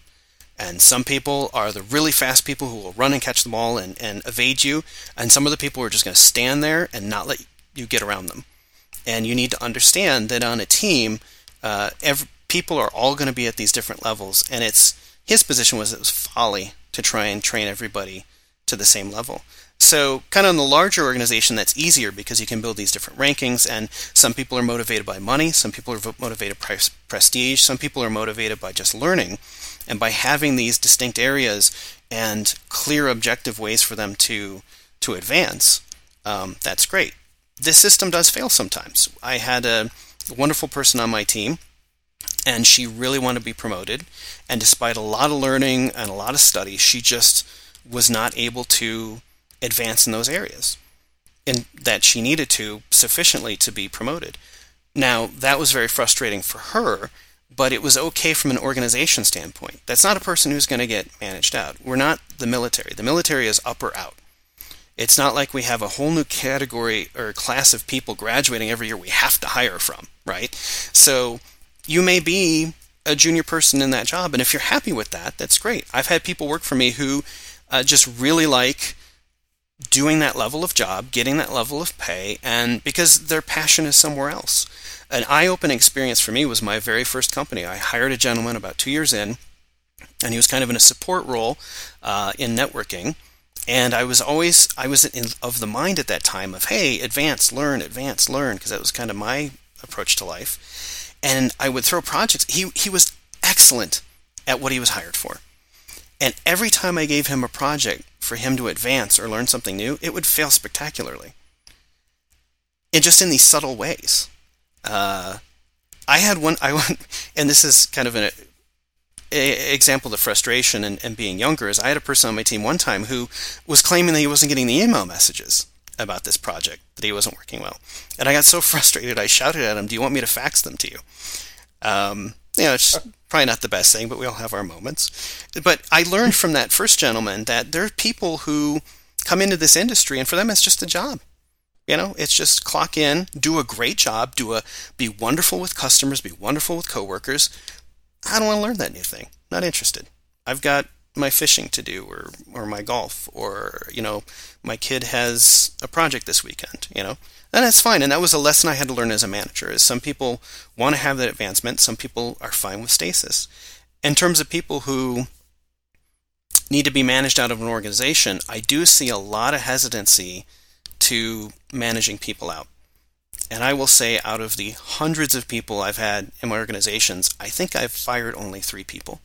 And some people are the really fast people who will run and catch the ball and, and evade you. And some of the people are just going to stand there and not let you get around them. And you need to understand that on a team, uh, every, people are all going to be at these different levels. And it's his position was it was folly to try and train everybody to the same level. So, kind of in the larger organization, that's easier because you can build these different rankings, and some people are motivated by money, some people are motivated by prestige, some people are motivated by just learning. And by having these distinct areas and clear objective ways for them to, to advance, um, that's great. This system does fail sometimes. I had a wonderful person on my team and she really wanted to be promoted. And despite a lot of learning and a lot of study, she just was not able to advance in those areas and that she needed to sufficiently to be promoted. Now, that was very frustrating for her, but it was okay from an organization standpoint. That's not a person who's going to get managed out. We're not the military. The military is up or out. It's not like we have a whole new category or class of people graduating every year we have to hire from, right? So you may be a junior person in that job, and if you're happy with that, that's great. I've had people work for me who uh, just really like doing that level of job, getting that level of pay, and because their passion is somewhere else. An eye opening experience for me was my very first company. I hired a gentleman about two years in, and he was kind of in a support role uh, in networking. And I was always I was in, of the mind at that time of hey, advance, learn, advance, learn, because that was kind of my approach to life. And I would throw projects. He he was excellent at what he was hired for. And every time I gave him a project for him to advance or learn something new, it would fail spectacularly. And just in these subtle ways. Uh, I had one, I went, and this is kind of an a, example of frustration and, and being younger. Is I had a person on my team one time who was claiming that he wasn't getting the email messages about this project, that he wasn't working well. And I got so frustrated, I shouted at him, Do you want me to fax them to you? Um, you know, it's probably not the best thing, but we all have our moments. But I learned from that first gentleman that there are people who come into this industry, and for them, it's just a job. You know, it's just clock in, do a great job, do a be wonderful with customers, be wonderful with coworkers. I don't want to learn that new thing. Not interested. I've got my fishing to do or or my golf or you know my kid has a project this weekend you know and that's fine and that was a lesson i had to learn as a manager is some people want to have that advancement some people are fine with stasis in terms of people who need to be managed out of an organization i do see a lot of hesitancy to managing people out and i will say out of the hundreds of people i've had in my organizations i think i've fired only three people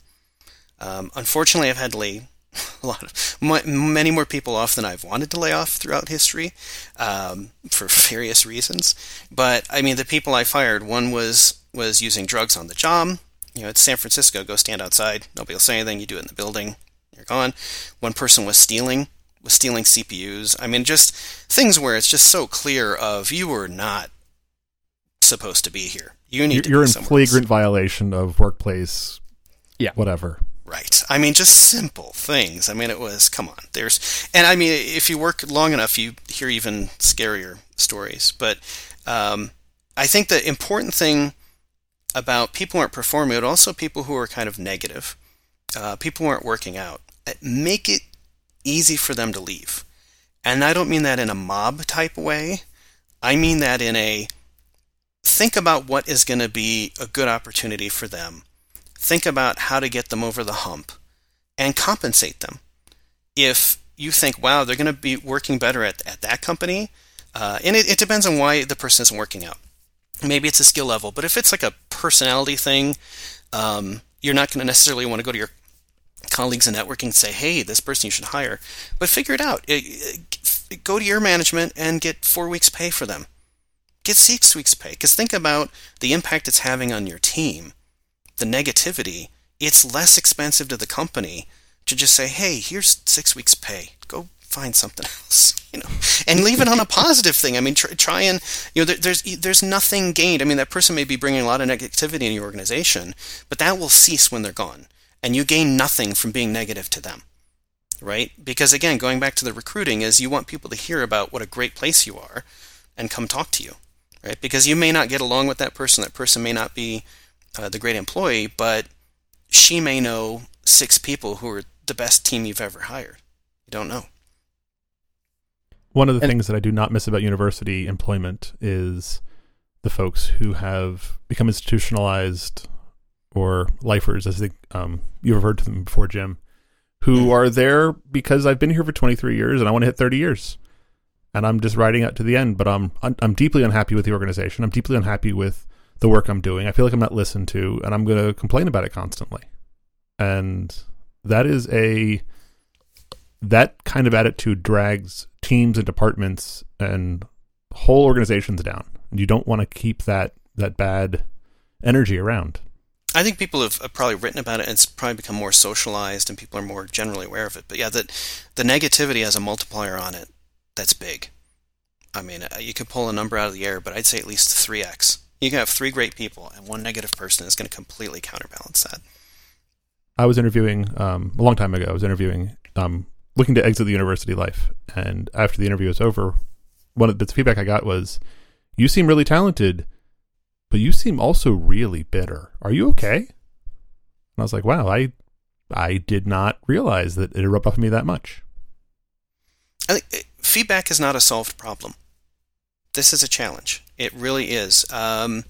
um, unfortunately, I've had to lay a lot of many more people off than I've wanted to lay off throughout history um, for various reasons. But I mean, the people I fired, one was was using drugs on the job. You know, it's San Francisco. Go stand outside. Nobody will say anything. You do it in the building. You're gone. One person was stealing stealing CPUs. I mean, just things where it's just so clear of you were not supposed to be here. You need you're, to in flagrant else. violation of workplace. Yeah, whatever. Right. I mean, just simple things. I mean, it was, come on. There's, and I mean, if you work long enough, you hear even scarier stories. But um, I think the important thing about people who aren't performing, but also people who are kind of negative, uh, people who aren't working out, uh, make it easy for them to leave. And I don't mean that in a mob type way. I mean that in a think about what is going to be a good opportunity for them think about how to get them over the hump and compensate them. If you think, wow, they're going to be working better at, at that company, uh, and it, it depends on why the person isn't working out. Maybe it's a skill level, but if it's like a personality thing, um, you're not going to necessarily want to go to your colleagues in networking and say, hey, this person you should hire. But figure it out. It, it, go to your management and get four weeks' pay for them. Get six weeks' pay. Because think about the impact it's having on your team the negativity, it's less expensive to the company to just say, hey, here's six weeks' pay. Go find something else, you know, and leave it on a positive thing. I mean, try, try and you know, there, there's there's nothing gained. I mean, that person may be bringing a lot of negativity in your organization, but that will cease when they're gone, and you gain nothing from being negative to them, right? Because again, going back to the recruiting, is you want people to hear about what a great place you are, and come talk to you, right? Because you may not get along with that person. That person may not be uh, the great employee, but she may know six people who are the best team you've ever hired. You don't know. One of the And- things that I do not miss about university employment is the folks who have become institutionalized or lifers, as they, um, you've referred to them before, Jim, who Mm. are there because I've been here for 23 years and I want to hit 30 years. And I'm just riding out to the end, but I'm, I'm I'm deeply unhappy with the organization. I'm deeply unhappy with the work I'm doing. I feel like I'm not listened to, and I'm going to complain about it constantly. And that is a that kind of attitude drags teams and departments and whole organizations down. And you don't want to keep that that bad energy around. I think people have, probably written about it, and it's probably become more socialized, and people are more generally aware of it. But yeah, that the negativity has a multiplier on it. That's big. I mean, uh, you could pull a number out of the air, but I'd say at least three x. You can have three great people, and one negative person is going to completely counterbalance that. I was interviewing um, a long time ago. I was interviewing, um, looking to exit the university life, and after the interview was over, one of the feedback I got was, "You seem really talented, but you seem also really bitter. Are you okay?" And I was like, "Wow, I I did not realize that it rubbed off me that much." I think uh, feedback is not a solved problem. This is a challenge. It really is. Um,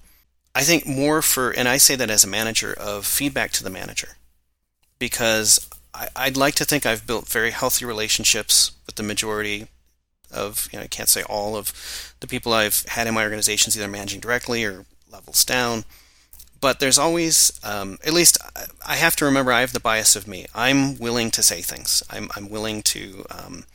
I think more for, and I say that as a manager, of feedback to the manager. Because I, I'd like to think I've built very healthy relationships with the majority of, you know, I can't say all of the people I've had in my organizations, either managing directly or levels down. But there's always, um, at least I- have to remember I have the bias of me. I'm willing to say things. I'm, I'm willing to, um,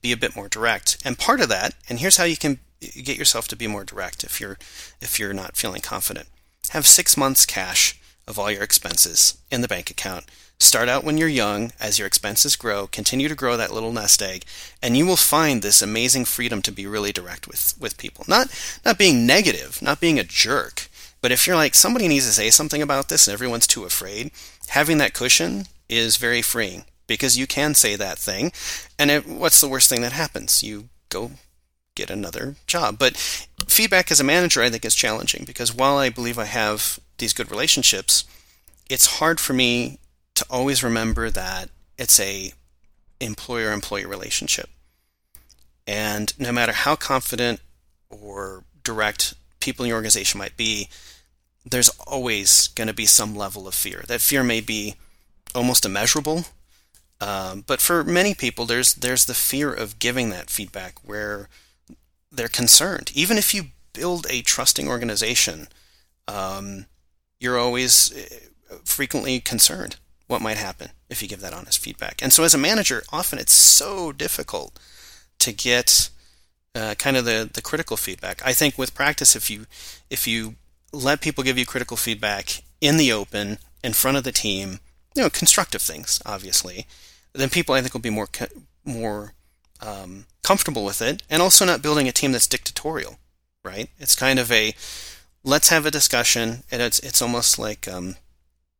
be a bit more direct. And part of that, and here's how you can get yourself to be more direct if you're if you're not feeling confident. Have 6 months cash of all your expenses in the bank account. Start out when you're young as your expenses grow, continue to grow that little nest egg, and you will find this amazing freedom to be really direct with with people. Not not being negative, not being a jerk, but if you're like somebody needs to say something about this and everyone's too afraid, having that cushion is very freeing because you can say that thing and it, what's the worst thing that happens? You go get another job. But feedback as a manager, I think, is challenging because while I believe I have these good relationships, it's hard for me to always remember that it's a employer-employee relationship. And no matter how confident or direct people in your organization might be, there's always going to be some level of fear. That fear may be almost immeasurable, um, but for many people, there's there's the fear of giving that feedback where they're concerned. Even if you build a trusting organization, um, you're always uh, frequently concerned what might happen if you give that honest feedback. And so, as a manager, often it's so difficult to get uh, kind of the the critical feedback. I think with practice, if you if you let people give you critical feedback in the open in front of the team, you know, constructive things, obviously, then people I think will be more more um, comfortable with it, and also not building a team that's dictatorial, right? It's kind of a let's have a discussion, and it's it's almost like um,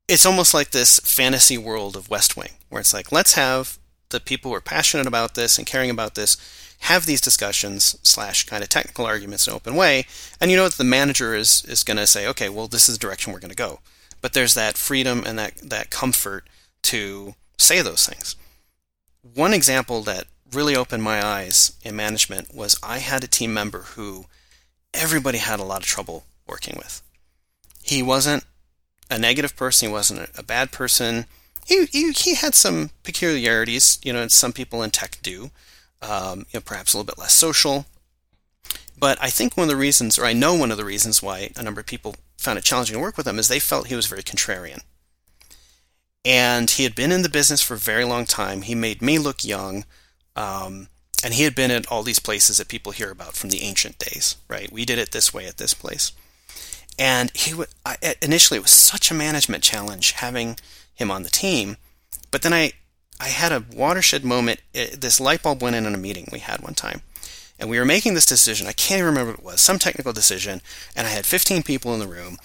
it's almost like this fantasy world of West Wing, where it's like let's have the people who are passionate about this and caring about this have these discussions slash kind of technical arguments in an open way, and you know that the manager is is going to say, okay, well this is the direction we're going to go, but there's that freedom and that that comfort to say those things. One example that really opened my eyes in management was I had a team member who everybody had a lot of trouble working with. He wasn't a negative person, he wasn't a, bad person. He, he, he had some peculiarities, you know, some people in tech do, um, you know, perhaps a little bit less social. But I think one of the reasons, or I know one of the reasons why a number of people found it challenging to work with him is they felt he was very contrarian. And he had been in the business for a very long time. He made me look young. Um, and he had been at all these places that people hear about from the ancient days, right? We did it this way at this place. And he would, I, initially, it was such a management challenge having him on the team. But then I, I had a watershed moment. It, this light bulb went in on a meeting we had one time. And we were making this decision. I can't even remember what it was, some technical decision. And I had 15 people in the room,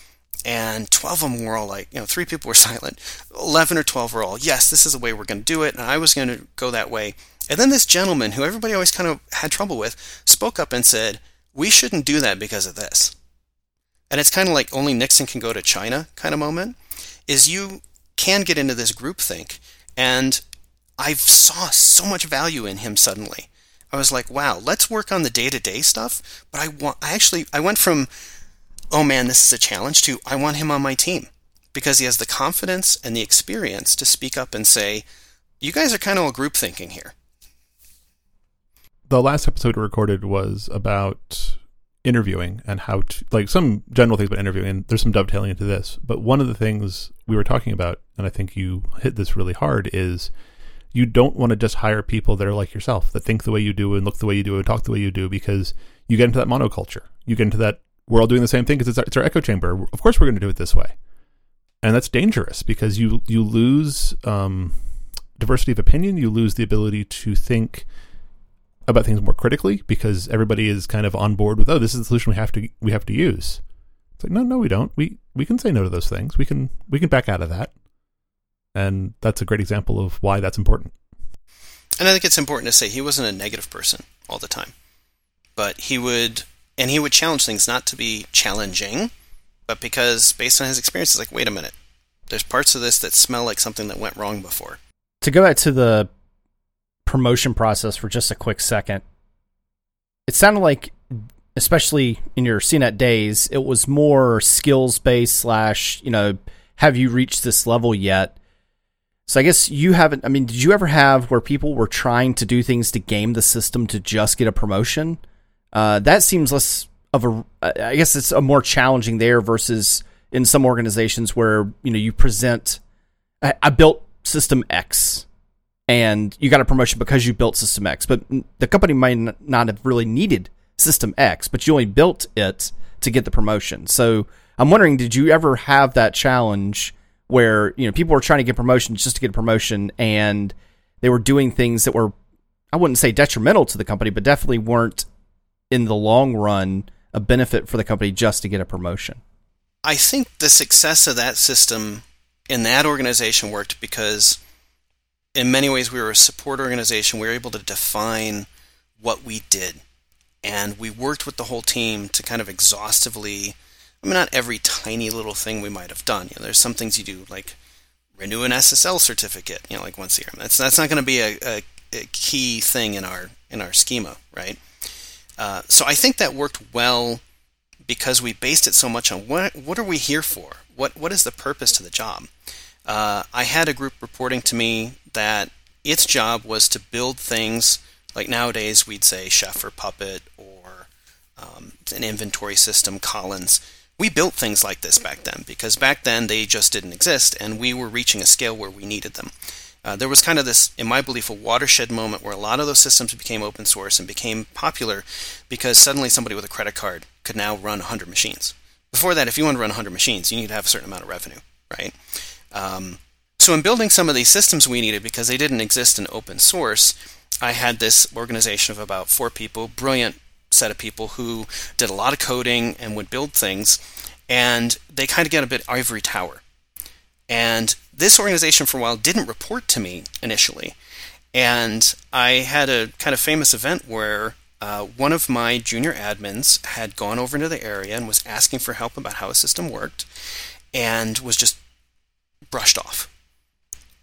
and 12 of them were all like, you know, three people were silent. 11 or 12 were all, yes, this is the way we're going to do it. And I was going to go that way. And then this gentleman, who everybody always kind of had trouble with, spoke up and said, we shouldn't do that because of this. And it's kind of like only Nixon can go to China kind of moment, is you can get into this group think. And I saw so much value in him suddenly. I was like, wow, let's work on the day to day stuff. But I want, I actually, I went from, oh man, this is a challenge to, I want him on my team because he has the confidence and the experience to speak up and say, you guys are kind of a group thinking here. The last episode recorded was about interviewing and how to, like some general things about interviewing. And there's some dovetailing into this. But one of the things we were talking about, and I think you hit this really hard, is you don't want to just hire people that are like yourself, that think the way you do and look the way you do and talk the way you do, because you get into that monoculture. You get into that we're all doing the same thing because it's our, it's our echo chamber. Of course, we're going to do it this way, and that's dangerous because you you lose um, diversity of opinion. You lose the ability to think about things more critically because everybody is kind of on board with oh this is the solution we have to we have to use. It's like no no we don't we we can say no to those things. We can we can back out of that. And that's a great example of why that's important. And I think it's important to say he wasn't a negative person all the time. But he would, and he would challenge things not to be challenging, but because based on his experience, it's like, wait a minute, there's parts of this that smell like something that went wrong before. To go back to the promotion process for just a quick second, it sounded like, especially in your CNET days, it was more skills based slash, you know, have you reached this level yet? So I guess you haven't. I mean, did you ever have where people were trying to do things to game the system to just get a promotion? Uh, that seems less of a. I guess it's a more challenging there versus in some organizations where you know you present. I, I built system X, and you got a promotion because you built system X, but the company might not have really needed system X, but you only built it to get the promotion. So I'm wondering, did you ever have that challenge? where you know people were trying to get promotions just to get a promotion, and they were doing things that were I wouldn't say detrimental to the company, but definitely weren't in the long run a benefit for the company just to get a promotion. I think the success of that system in that organization worked because in many ways we were a support organization. We were able to define what we did. And we worked with the whole team to kind of exhaustively I mean, not every tiny little thing we might have done. You know, there's some things you do like renew an SSL certificate, you know, like once a year. That's that's not going to be a, a, a, key thing in our in our schema, right? Uh, so I think that worked well because we based it so much on what what are we here for? What what is the purpose to the job? Uh, I had a group reporting to me that its job was to build things like nowadays we'd say Chef or Puppet or um, an inventory system, Collins we built things like this back then because back then they just didn't exist and we were reaching a scale where we needed them. Uh, there was kind of this, in my belief, a watershed moment where a lot of those systems became open source and became popular because suddenly somebody with a credit card could now run 100 machines. Before that, if you want to run 100 machines, you need to have a certain amount of revenue, right? Um, so, in building some of these systems we needed because they didn't exist in open source, I had this organization of about four people, brilliant set of people who did a lot of coding and would build things, and they kind of get a bit ivory tower. And this organization for a while didn't report to me initially. And I had a kind of famous event where uh, one of my junior admins had gone over into the area and was asking for help about how a system worked and was just brushed off.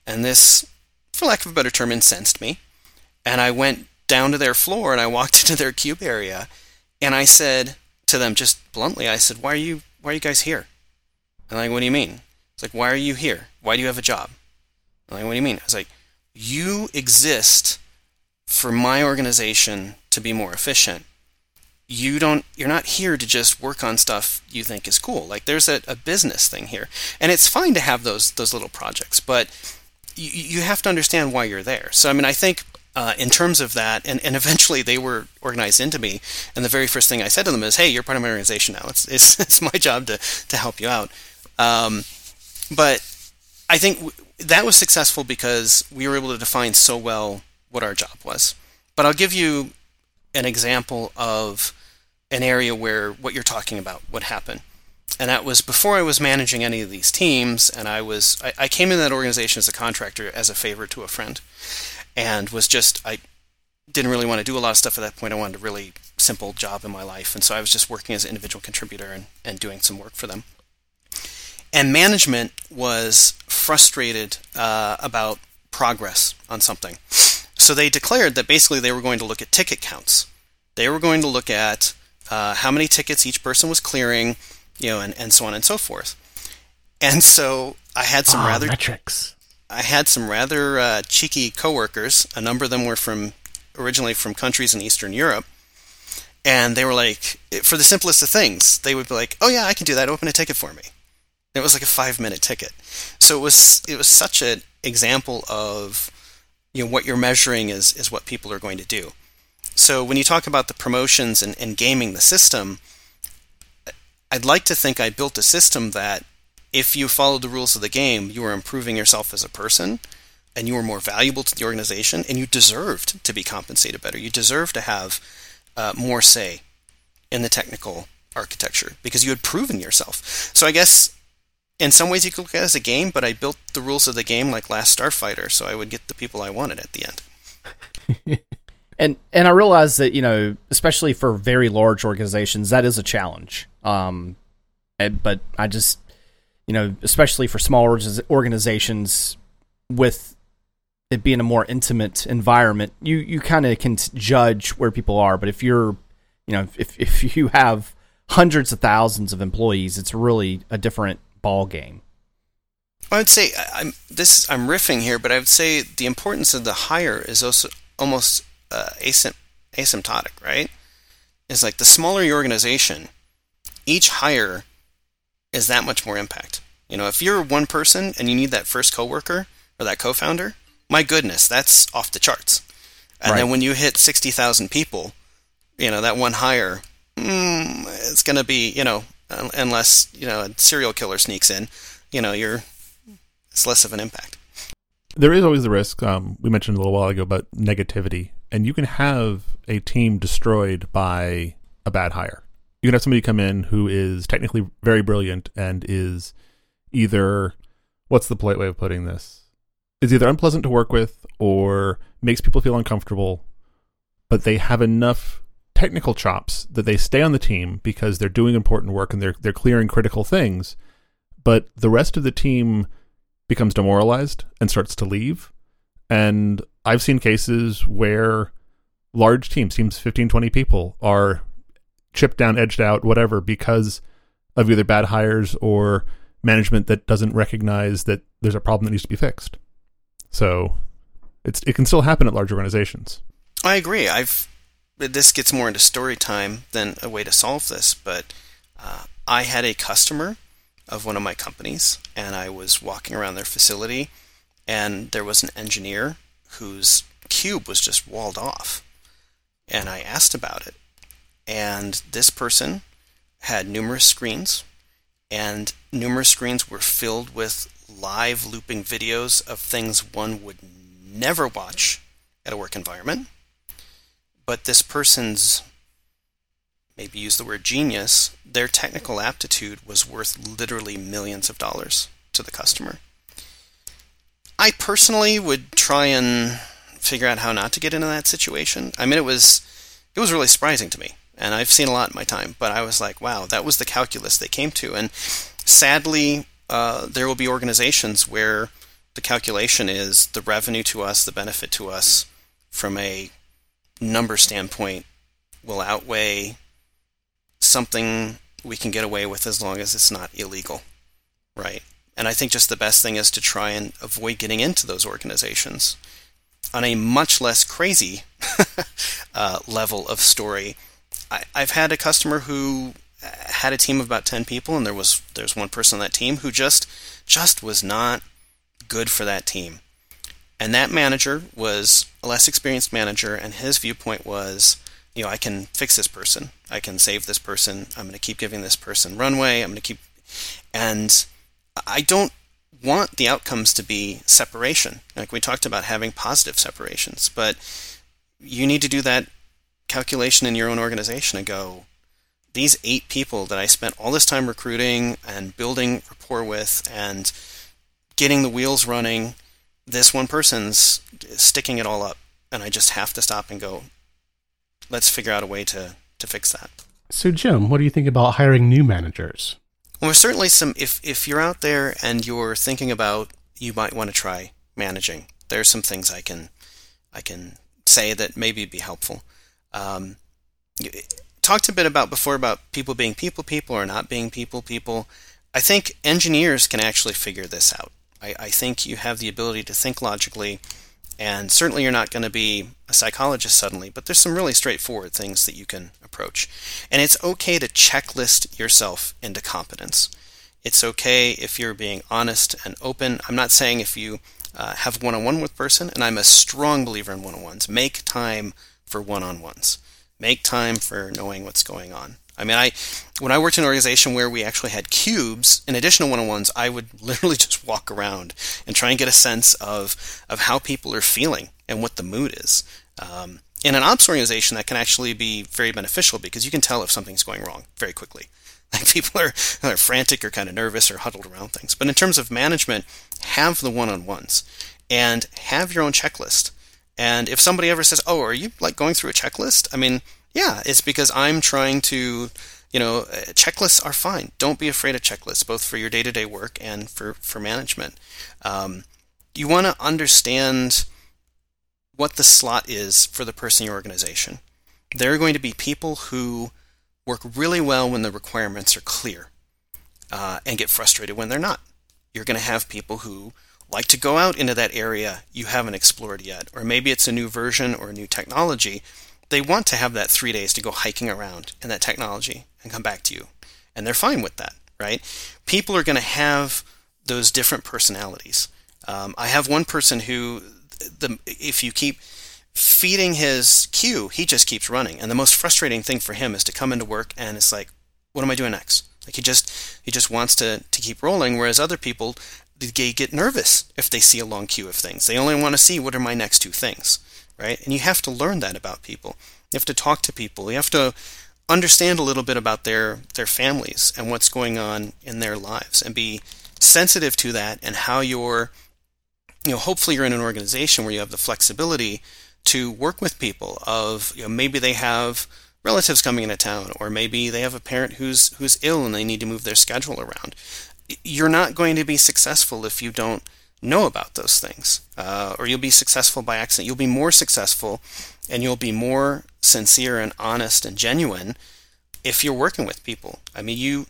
And this, for lack of a better term, incensed me. And I went down to their floor and I walked into their cube area and I said to them just bluntly, I said, "Why are you why are you guys here?" And like, "What do you mean?" It's like, "Why are you here? Why do you have a job?" I'm like, "What do you mean?" I was like, "You exist for my organization to be more efficient. You don't you're not here to just work on stuff you think is cool. Like there's a, a business thing here. And it's fine to have those those little projects, but you, you have to understand why you're there. So I mean I think uh, in terms of that, and, and eventually they were organized into me. And the very first thing I said to them is, "Hey, you're part of my organization now. It's it's, it's my job to to help you out." Um, but I think w- that was successful because we were able to define so well what our job was. But I'll give you an example of an area where what you're talking about would happen. And that was before I was managing any of these teams, and I was I, I came in that organization as a contractor as a favor to a friend, and was just I didn't really want to do a lot of stuff at that point. I wanted a really simple job in my life, and so I was just working as an individual contributor and, and doing some work for them. And management was frustrated uh, about progress on something. So they declared that basically they were going to look at ticket counts. They were going to look at uh, how many tickets each person was clearing, you know, and, and so on and so forth. And so I had some Ah, rather metrics. I had some rather uh, cheeky coworkers. A number of them were from originally from countries in Eastern Europe, and they were like, for the simplest of things, they would be like, "Oh yeah, I can do that. Open a ticket for me." It was like a five-minute ticket, so it was it was such an example of you know what you're measuring is is what people are going to do. So when you talk about the promotions and, and gaming the system, I'd like to think I built a system that if you followed the rules of the game, you were improving yourself as a person and you were more valuable to the organization and you deserved to be compensated better. You deserved to have uh, more say in the technical architecture because you had proven yourself. So I guess in some ways you could look at it as a game, but I built the rules of the game like Last Starfighter, so I would get the people I wanted at the end. and and I realize that you know, especially for very large organizations, that is a challenge. Um, and- but I just you know, especially for small organizations with it being a more intimate environment, you you kind of can judge where people are. But if you're, you know, if if you have hundreds of thousands of employees, it's really a different ball game. I would say I'm this. I'm riffing here, but I would say the importance of the hire is also almost uh, asym- asymptotic, right? It's like the smaller your organization, each hire is that much more impact. You know, if you're one person and you need that first coworker or that co-founder, my goodness, that's off the charts. And then when you hit sixty thousand people, you know that one hire, mm, it's going to be you know unless you know a serial killer sneaks in, you know you're it's less of an impact. There is always the risk. Um, we mentioned a little while ago about negativity, and you can have a team destroyed by a bad hire. You can have somebody come in who is technically very brilliant and is either what's the polite way of putting this? Is either unpleasant to work with or makes people feel uncomfortable, but they have enough technical chops that they stay on the team because they're doing important work and they're they're clearing critical things, but the rest of the team becomes demoralized and starts to leave. And I've seen cases where large teams, teams 15, 20 people, are chipped down, edged out, whatever, because of either bad hires or management that doesn't recognize that there's a problem that needs to be fixed. So it's it can still happen at large organizations. I agree. I've this gets more into story time than a way to solve this, but uh, I had a customer of one of my companies, and I was walking around their facility, and there was an engineer whose cube was just walled off, and I asked about it, and this person had numerous screens, and numerous screens were filled with live looping videos of things one would never watch at a work environment. But this person's, maybe use the word genius, their technical aptitude was worth literally millions of dollars to the customer. I personally would try and figure out how not to get into that situation. I mean, it was it was really surprising to me, and I've seen a lot in my time. But I was like, wow, that was the calculus they came to. And sadly, uh, there will be organizations where the calculation is the revenue to us, the benefit to us from a number standpoint will outweigh something we can get away with as long as it's not illegal, right? And I think just the best thing is to try and avoid getting into those organizations. On a much less crazy uh, level of story, I, I've had a customer who had a team of about ten people, and there was there's one person on that team who just just was not good for that team. And that manager was a less experienced manager, and his viewpoint was, you know, I can fix this person. I can save this person. I'm going to keep giving this person runway. I'm going to keep. And I don't want the outcomes to be separation. Like we talked about having positive separations, but you need to do that calculation in your own organization and go, these eight people that I spent all this time recruiting and building rapport with and getting the wheels running, this one person's sticking it all up. And I just have to stop and go, let's figure out a way to, to fix that. So, Jim, what do you think about hiring new managers? Well, certainly some. If if you're out there and you're thinking about, you might want to try managing. There's some things I can I can say that maybe be helpful. Um, talked a bit about before about people being people people or not being people people. I think engineers can actually figure this out. I, I think you have the ability to think logically and certainly you're not going to be a psychologist suddenly, but there's some really straightforward things that you can approach. And it's okay to checklist yourself into competence. It's okay if you're being honest and open. I'm not saying if you uh, have one on one with person, and I'm a strong believer in one on ones. Make time for one on ones. Make time for knowing what's going on. I mean, I when I worked in an organization where we actually had cubes, in addition to one-on-ones, I would literally just walk around and try and get a sense of of how people are feeling and what the mood is. Um, in an ops organization, that can actually be very beneficial because you can tell if something's going wrong very quickly. Like people are, are frantic or kind of nervous or huddled around things. But in terms of management, have the one-on-ones and have your own checklist. And if somebody ever says, "Oh, are you like going through a checklist?" I mean, yeah, it's because I'm trying to, you know, checklists are fine. Don't be afraid of checklists, both for your day to day work and for, for management. Um, you want to understand what the slot is for the person in your organization. There are going to be people who work really well when the requirements are clear uh, and get frustrated when they're not. You're going to have people who like to go out into that area you haven't explored yet, or maybe it's a new version or a new technology they want to have that three days to go hiking around in that technology and come back to you. And they're fine with that, right? People are going to have those different personalities. Um, I have one person who, the, if you keep feeding his queue, he just keeps running. And the most frustrating thing for him is to come into work and it's like, what am I doing next? Like he just he just wants to to keep rolling. Whereas other people, they get nervous if they see a long queue of things. They only want to see what are my next two things right? And you have to learn that about people. You have to talk to people. You have to understand a little bit about their their families and what's going on in their lives and be sensitive to that and how you're you know hopefully you're in an organization where you have the flexibility to work with people of you know maybe they have relatives coming into town or maybe they have a parent who's who's ill and they need to move their schedule around you're not going to be successful if you don't know about those things, uh, or you'll be successful by accident. You'll be more successful and you'll be more sincere and honest and genuine if you're working with people. I mean, you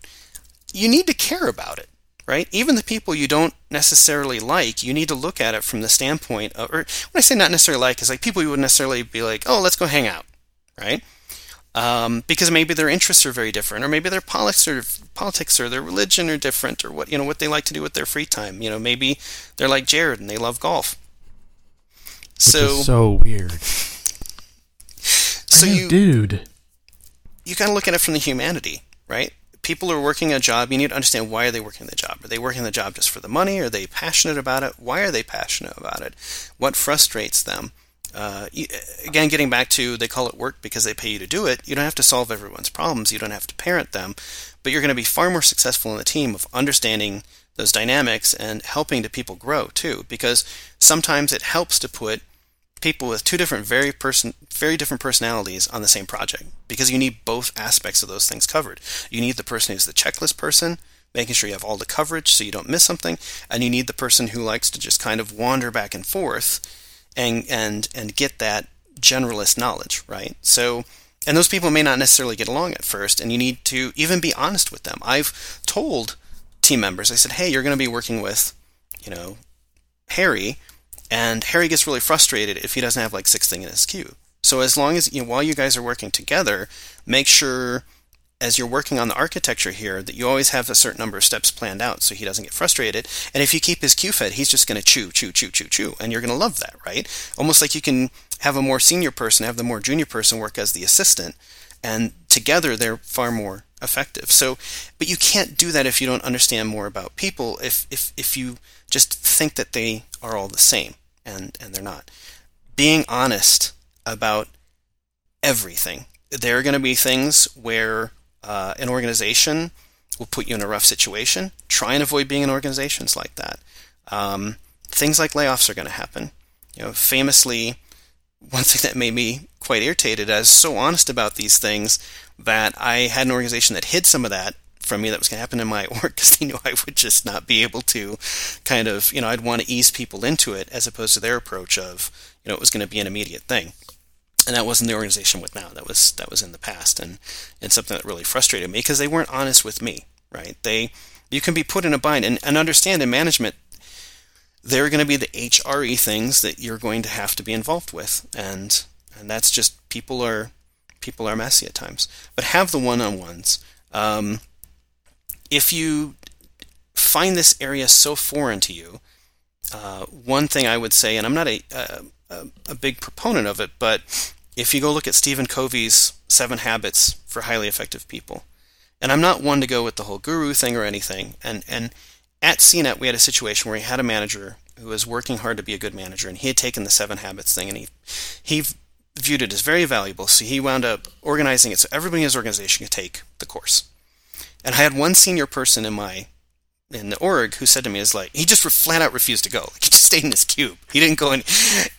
you need to care about it, right? Even the people you don't necessarily like, you need to look at it from the standpoint of, or when I say not necessarily like, is like people you wouldn't necessarily be like, oh, let's go hang out, right? Um, because maybe their interests are very different, or maybe their politics or politics or their religion are different, or what you know what they like to do with their free time. You know, maybe they're like Jared and they love golf. So so weird. So you, dude, you kind of look at it from the humanity, right? People are working a job. You need to understand why are they working the job? Are they working the job just for the money? Are they passionate about it? Why are they passionate about it? What frustrates them? Uh, again, getting back to they call it work because they pay you to do it. You don't have to solve everyone's problems. You don't have to parent them, but you're going to be far more successful in the team of understanding those dynamics and helping the people grow too. Because sometimes it helps to put people with two different, very person, very different personalities on the same project because you need both aspects of those things covered. You need the person who's the checklist person making sure you have all the coverage so you don't miss something, and you need the person who likes to just kind of wander back and forth and and and get that generalist knowledge, right? So and those people may not necessarily get along at first and you need to even be honest with them. I've told team members I said, "Hey, you're going to be working with, you know, Harry and Harry gets really frustrated if he doesn't have like six things in his queue. So as long as you know, while you guys are working together, make sure as you're working on the architecture here that you always have a certain number of steps planned out so he doesn't get frustrated. And if you keep his queue fed, he's just going to chew, chew, chew, chew, chew. And you're going to love that, right? Almost like you can have a more senior person, have the more junior person work as the assistant. And together they're far more effective. So, but you can't do that if you don't understand more about people. If if if you just think that they are all the same, and and they're not. Being honest about everything. There are going to be things where uh, an organization will put you in a rough situation. Try and avoid being in organizations like that. Um, things like layoffs are going to happen. You know, famously, one thing that made me quite irritated, I was so honest about these things that I had an organization that hid some of that from me that was going to happen in my work because they knew I would just not be able to kind of, you know, I'd want to ease people into it as opposed to their approach of, you know, it was going to be an immediate thing. And that wasn't the organization with now. That was that was in the past, and and something that really frustrated me because they weren't honest with me. Right? They you can be put in a bind and, and understand in management there are going to be the HRE things that you're going to have to be involved with, and and that's just people are people are messy at times. But have the one-on-ones. Um, if you find this area so foreign to you, uh, one thing I would say, and I'm not a, a, big proponent of it, but if you go look at Stephen Covey's Seven Habits for Highly Effective People, and I'm not one to go with the whole guru thing or anything, and and at CNET, we had a situation where he had a manager who was working hard to be a good manager, and he had taken the Seven Habits thing, and he he viewed it as very valuable. So he wound up organizing it so everybody in his organization could take the course. And I had one senior person in my in the org who said to me, "Is like he just flat out refused to go. Like he just stayed in his cube. He didn't go in."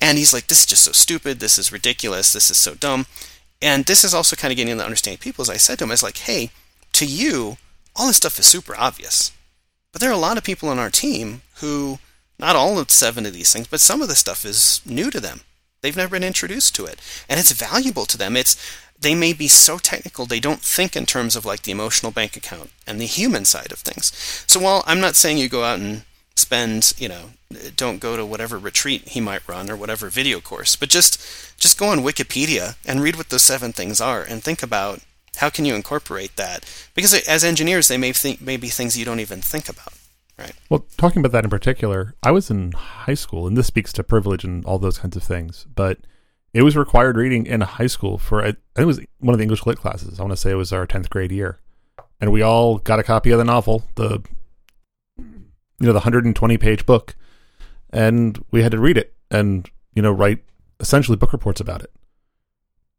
And he's like, "This is just so stupid. This is ridiculous. This is so dumb." And this is also kind of getting to understanding people. As I said to him, I was like, "Hey, to you, all this stuff is super obvious. But there are a lot of people on our team who, not all of seven of these things, but some of the stuff is new to them. They've never been introduced to it, and it's valuable to them. It's they may be so technical they don't think in terms of like the emotional bank account and the human side of things. So while I'm not saying you go out and spend, you know, don't go to whatever retreat he might run or whatever video course, but just just go on Wikipedia and read what those seven things are and think about how can you incorporate that? Because as engineers, they may think may be things you don't even think about. Right. Well, talking about that in particular, I was in high school, and this speaks to privilege and all those kinds of things. But it was required reading in high school for I think it was one of the English lit classes. I want to say it was our tenth grade year, and we all got a copy of the novel, the you know the hundred and twenty page book, and we had to read it and you know write essentially book reports about it.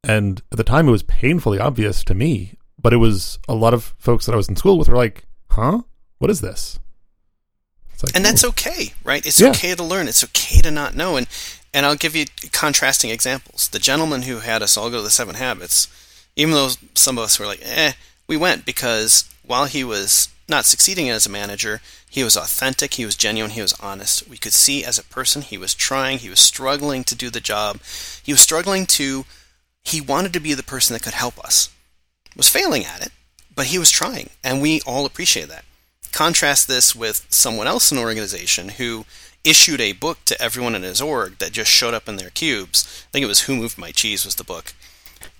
And at the time, it was painfully obvious to me, but it was a lot of folks that I was in school with were like, "Huh, what is this?" Like, and that's okay, right? It's yeah. okay to learn. It's okay to not know. And and I'll give you contrasting examples. The gentleman who had us all go to the Seven Habits, even though some of us were like, "eh," we went because while he was not succeeding as a manager, he was authentic, he was genuine, he was honest. We could see as a person he was trying, he was struggling to do the job. He was struggling to he wanted to be the person that could help us. Was failing at it, but he was trying, and we all appreciate that. Contrast this with someone else in an organization who issued a book to everyone in his org that just showed up in their cubes. I think it was Who Moved My Cheese was the book.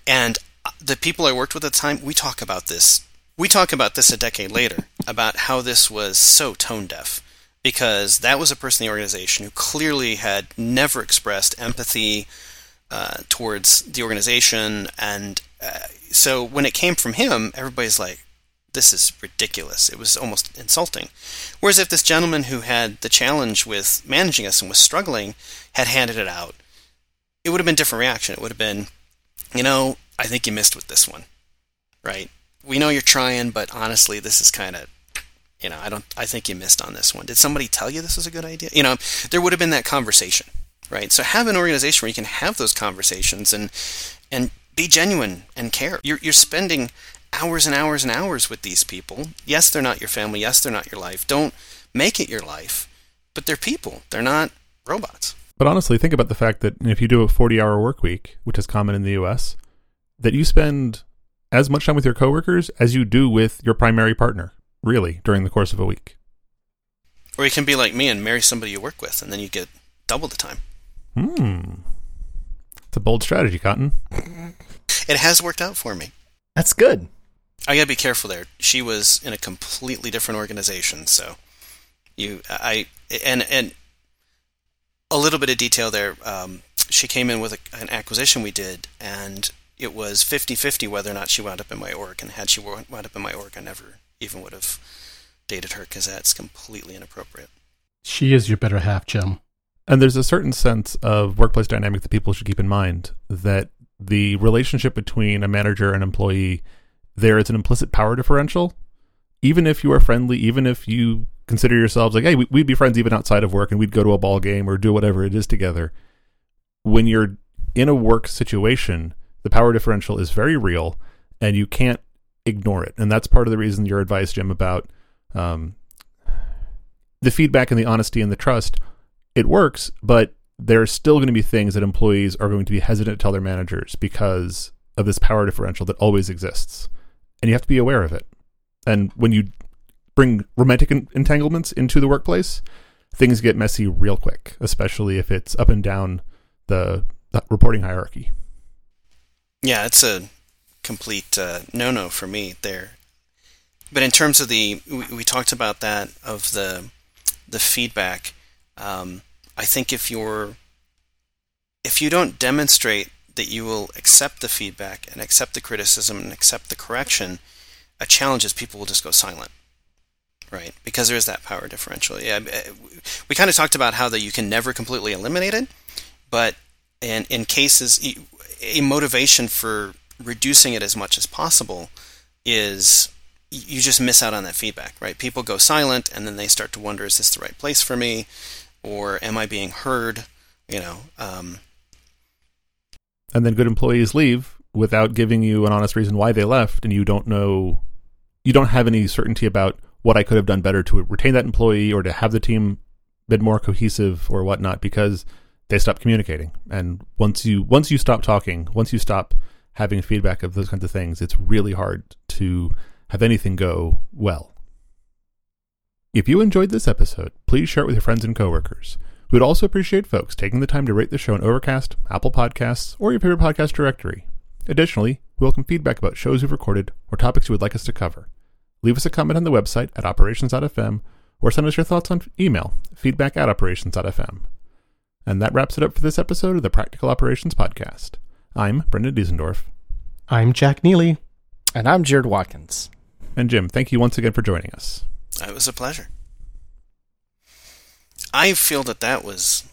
And uh, the people I worked with at the time, we talk about this. We talk about this a decade later about how this was so tone deaf because that was a person in the organization who clearly had never expressed empathy uh, towards the organization. And uh, so when it came from him, everybody's like, this is ridiculous. It was almost insulting. Whereas if this gentleman who had the challenge with managing us and was struggling had handed it out, it would have been a different reaction. It would have been, you know, I think you missed with this one, right? We know you're trying, but honestly, this is kind of, you know, I don't, I think you missed on this one. Did somebody tell you this was a good idea? You know, there would have been that conversation right? So have an organization where you can have those conversations and and be genuine and care. You're you're spending hours and hours and hours with these people. Yes, they're not your family. Yes, they're not your life. Don't make it your life, but they're people. They're not robots. But honestly, think about the fact that if you do a 40-hour work week, which is common in the US, that you spend as much time with your coworkers as you do with your primary partner, really, during the course of a week. Or you can be like me and marry somebody you work with, and then you get double the time. Hmm. It's a bold strategy, Cotton. It has worked out for me. That's good. I gotta be careful there. She was in a completely different organization, so you, I, and and a little bit of detail there. Um, she came in with a, an acquisition we did, and it was 50-50 whether or not she wound up in my org, and had she wound up in my org, I never even would have dated her because that's completely inappropriate. She is your better half, Jim. And there's a certain sense of workplace dynamic that people should keep in mind that the relationship between a manager and employee, there is an implicit power differential. Even if you are friendly, even if you consider yourselves like, hey, we'd be friends even outside of work and we'd go to a ball game or do whatever it is together. When you're in a work situation, the power differential is very real and you can't ignore it. And that's part of the reason your advice, Jim, about um, the feedback and the honesty and the trust, it works, but there are still going to be things that employees are going to be hesitant to tell their managers because of this power differential that always exists. And you have to be aware of it. And when you bring romantic entanglements into the workplace, things get messy real quick, especially if it's up and down the, the reporting hierarchy. Yeah, it's a complete uh, no-no for me there. But in terms of the, we, we talked about that of the the feedback. Um, I think if you're if you don't demonstrate that you will accept the feedback and accept the criticism and accept the correction, a challenge is people will just go silent, right? Because there is that power differential. Yeah, we kind of talked about how that you can never completely eliminate it, but in in cases, a motivation for reducing it as much as possible is you just miss out on that feedback, right? People go silent and then they start to wonder, is this the right place for me? Or am I being heard? You know. Um, and then good employees leave without giving you an honest reason why they left, and you don't know, you don't have any certainty about what I could have done better to retain that employee or to have the team been more cohesive or whatnot because they stop communicating. And once you once you stop talking, once you stop having feedback of those kinds of things, it's really hard to have anything go well. If you enjoyed this episode, please share it with your friends and coworkers. We would also appreciate folks taking the time to rate the show on Overcast, Apple Podcasts, or your favorite podcast directory. Additionally, we welcome feedback about shows we've recorded or topics you would like us to cover. Leave us a comment on the website at operations.fm or send us your thoughts on email, feedback at operations.fm. And that wraps it up for this episode of the Practical Operations Podcast. I'm Brendan Diesendorf. I'm Jack Neely. And I'm Jared Watkins. And Jim, thank you once again for joining us. It was a pleasure. I feel that that was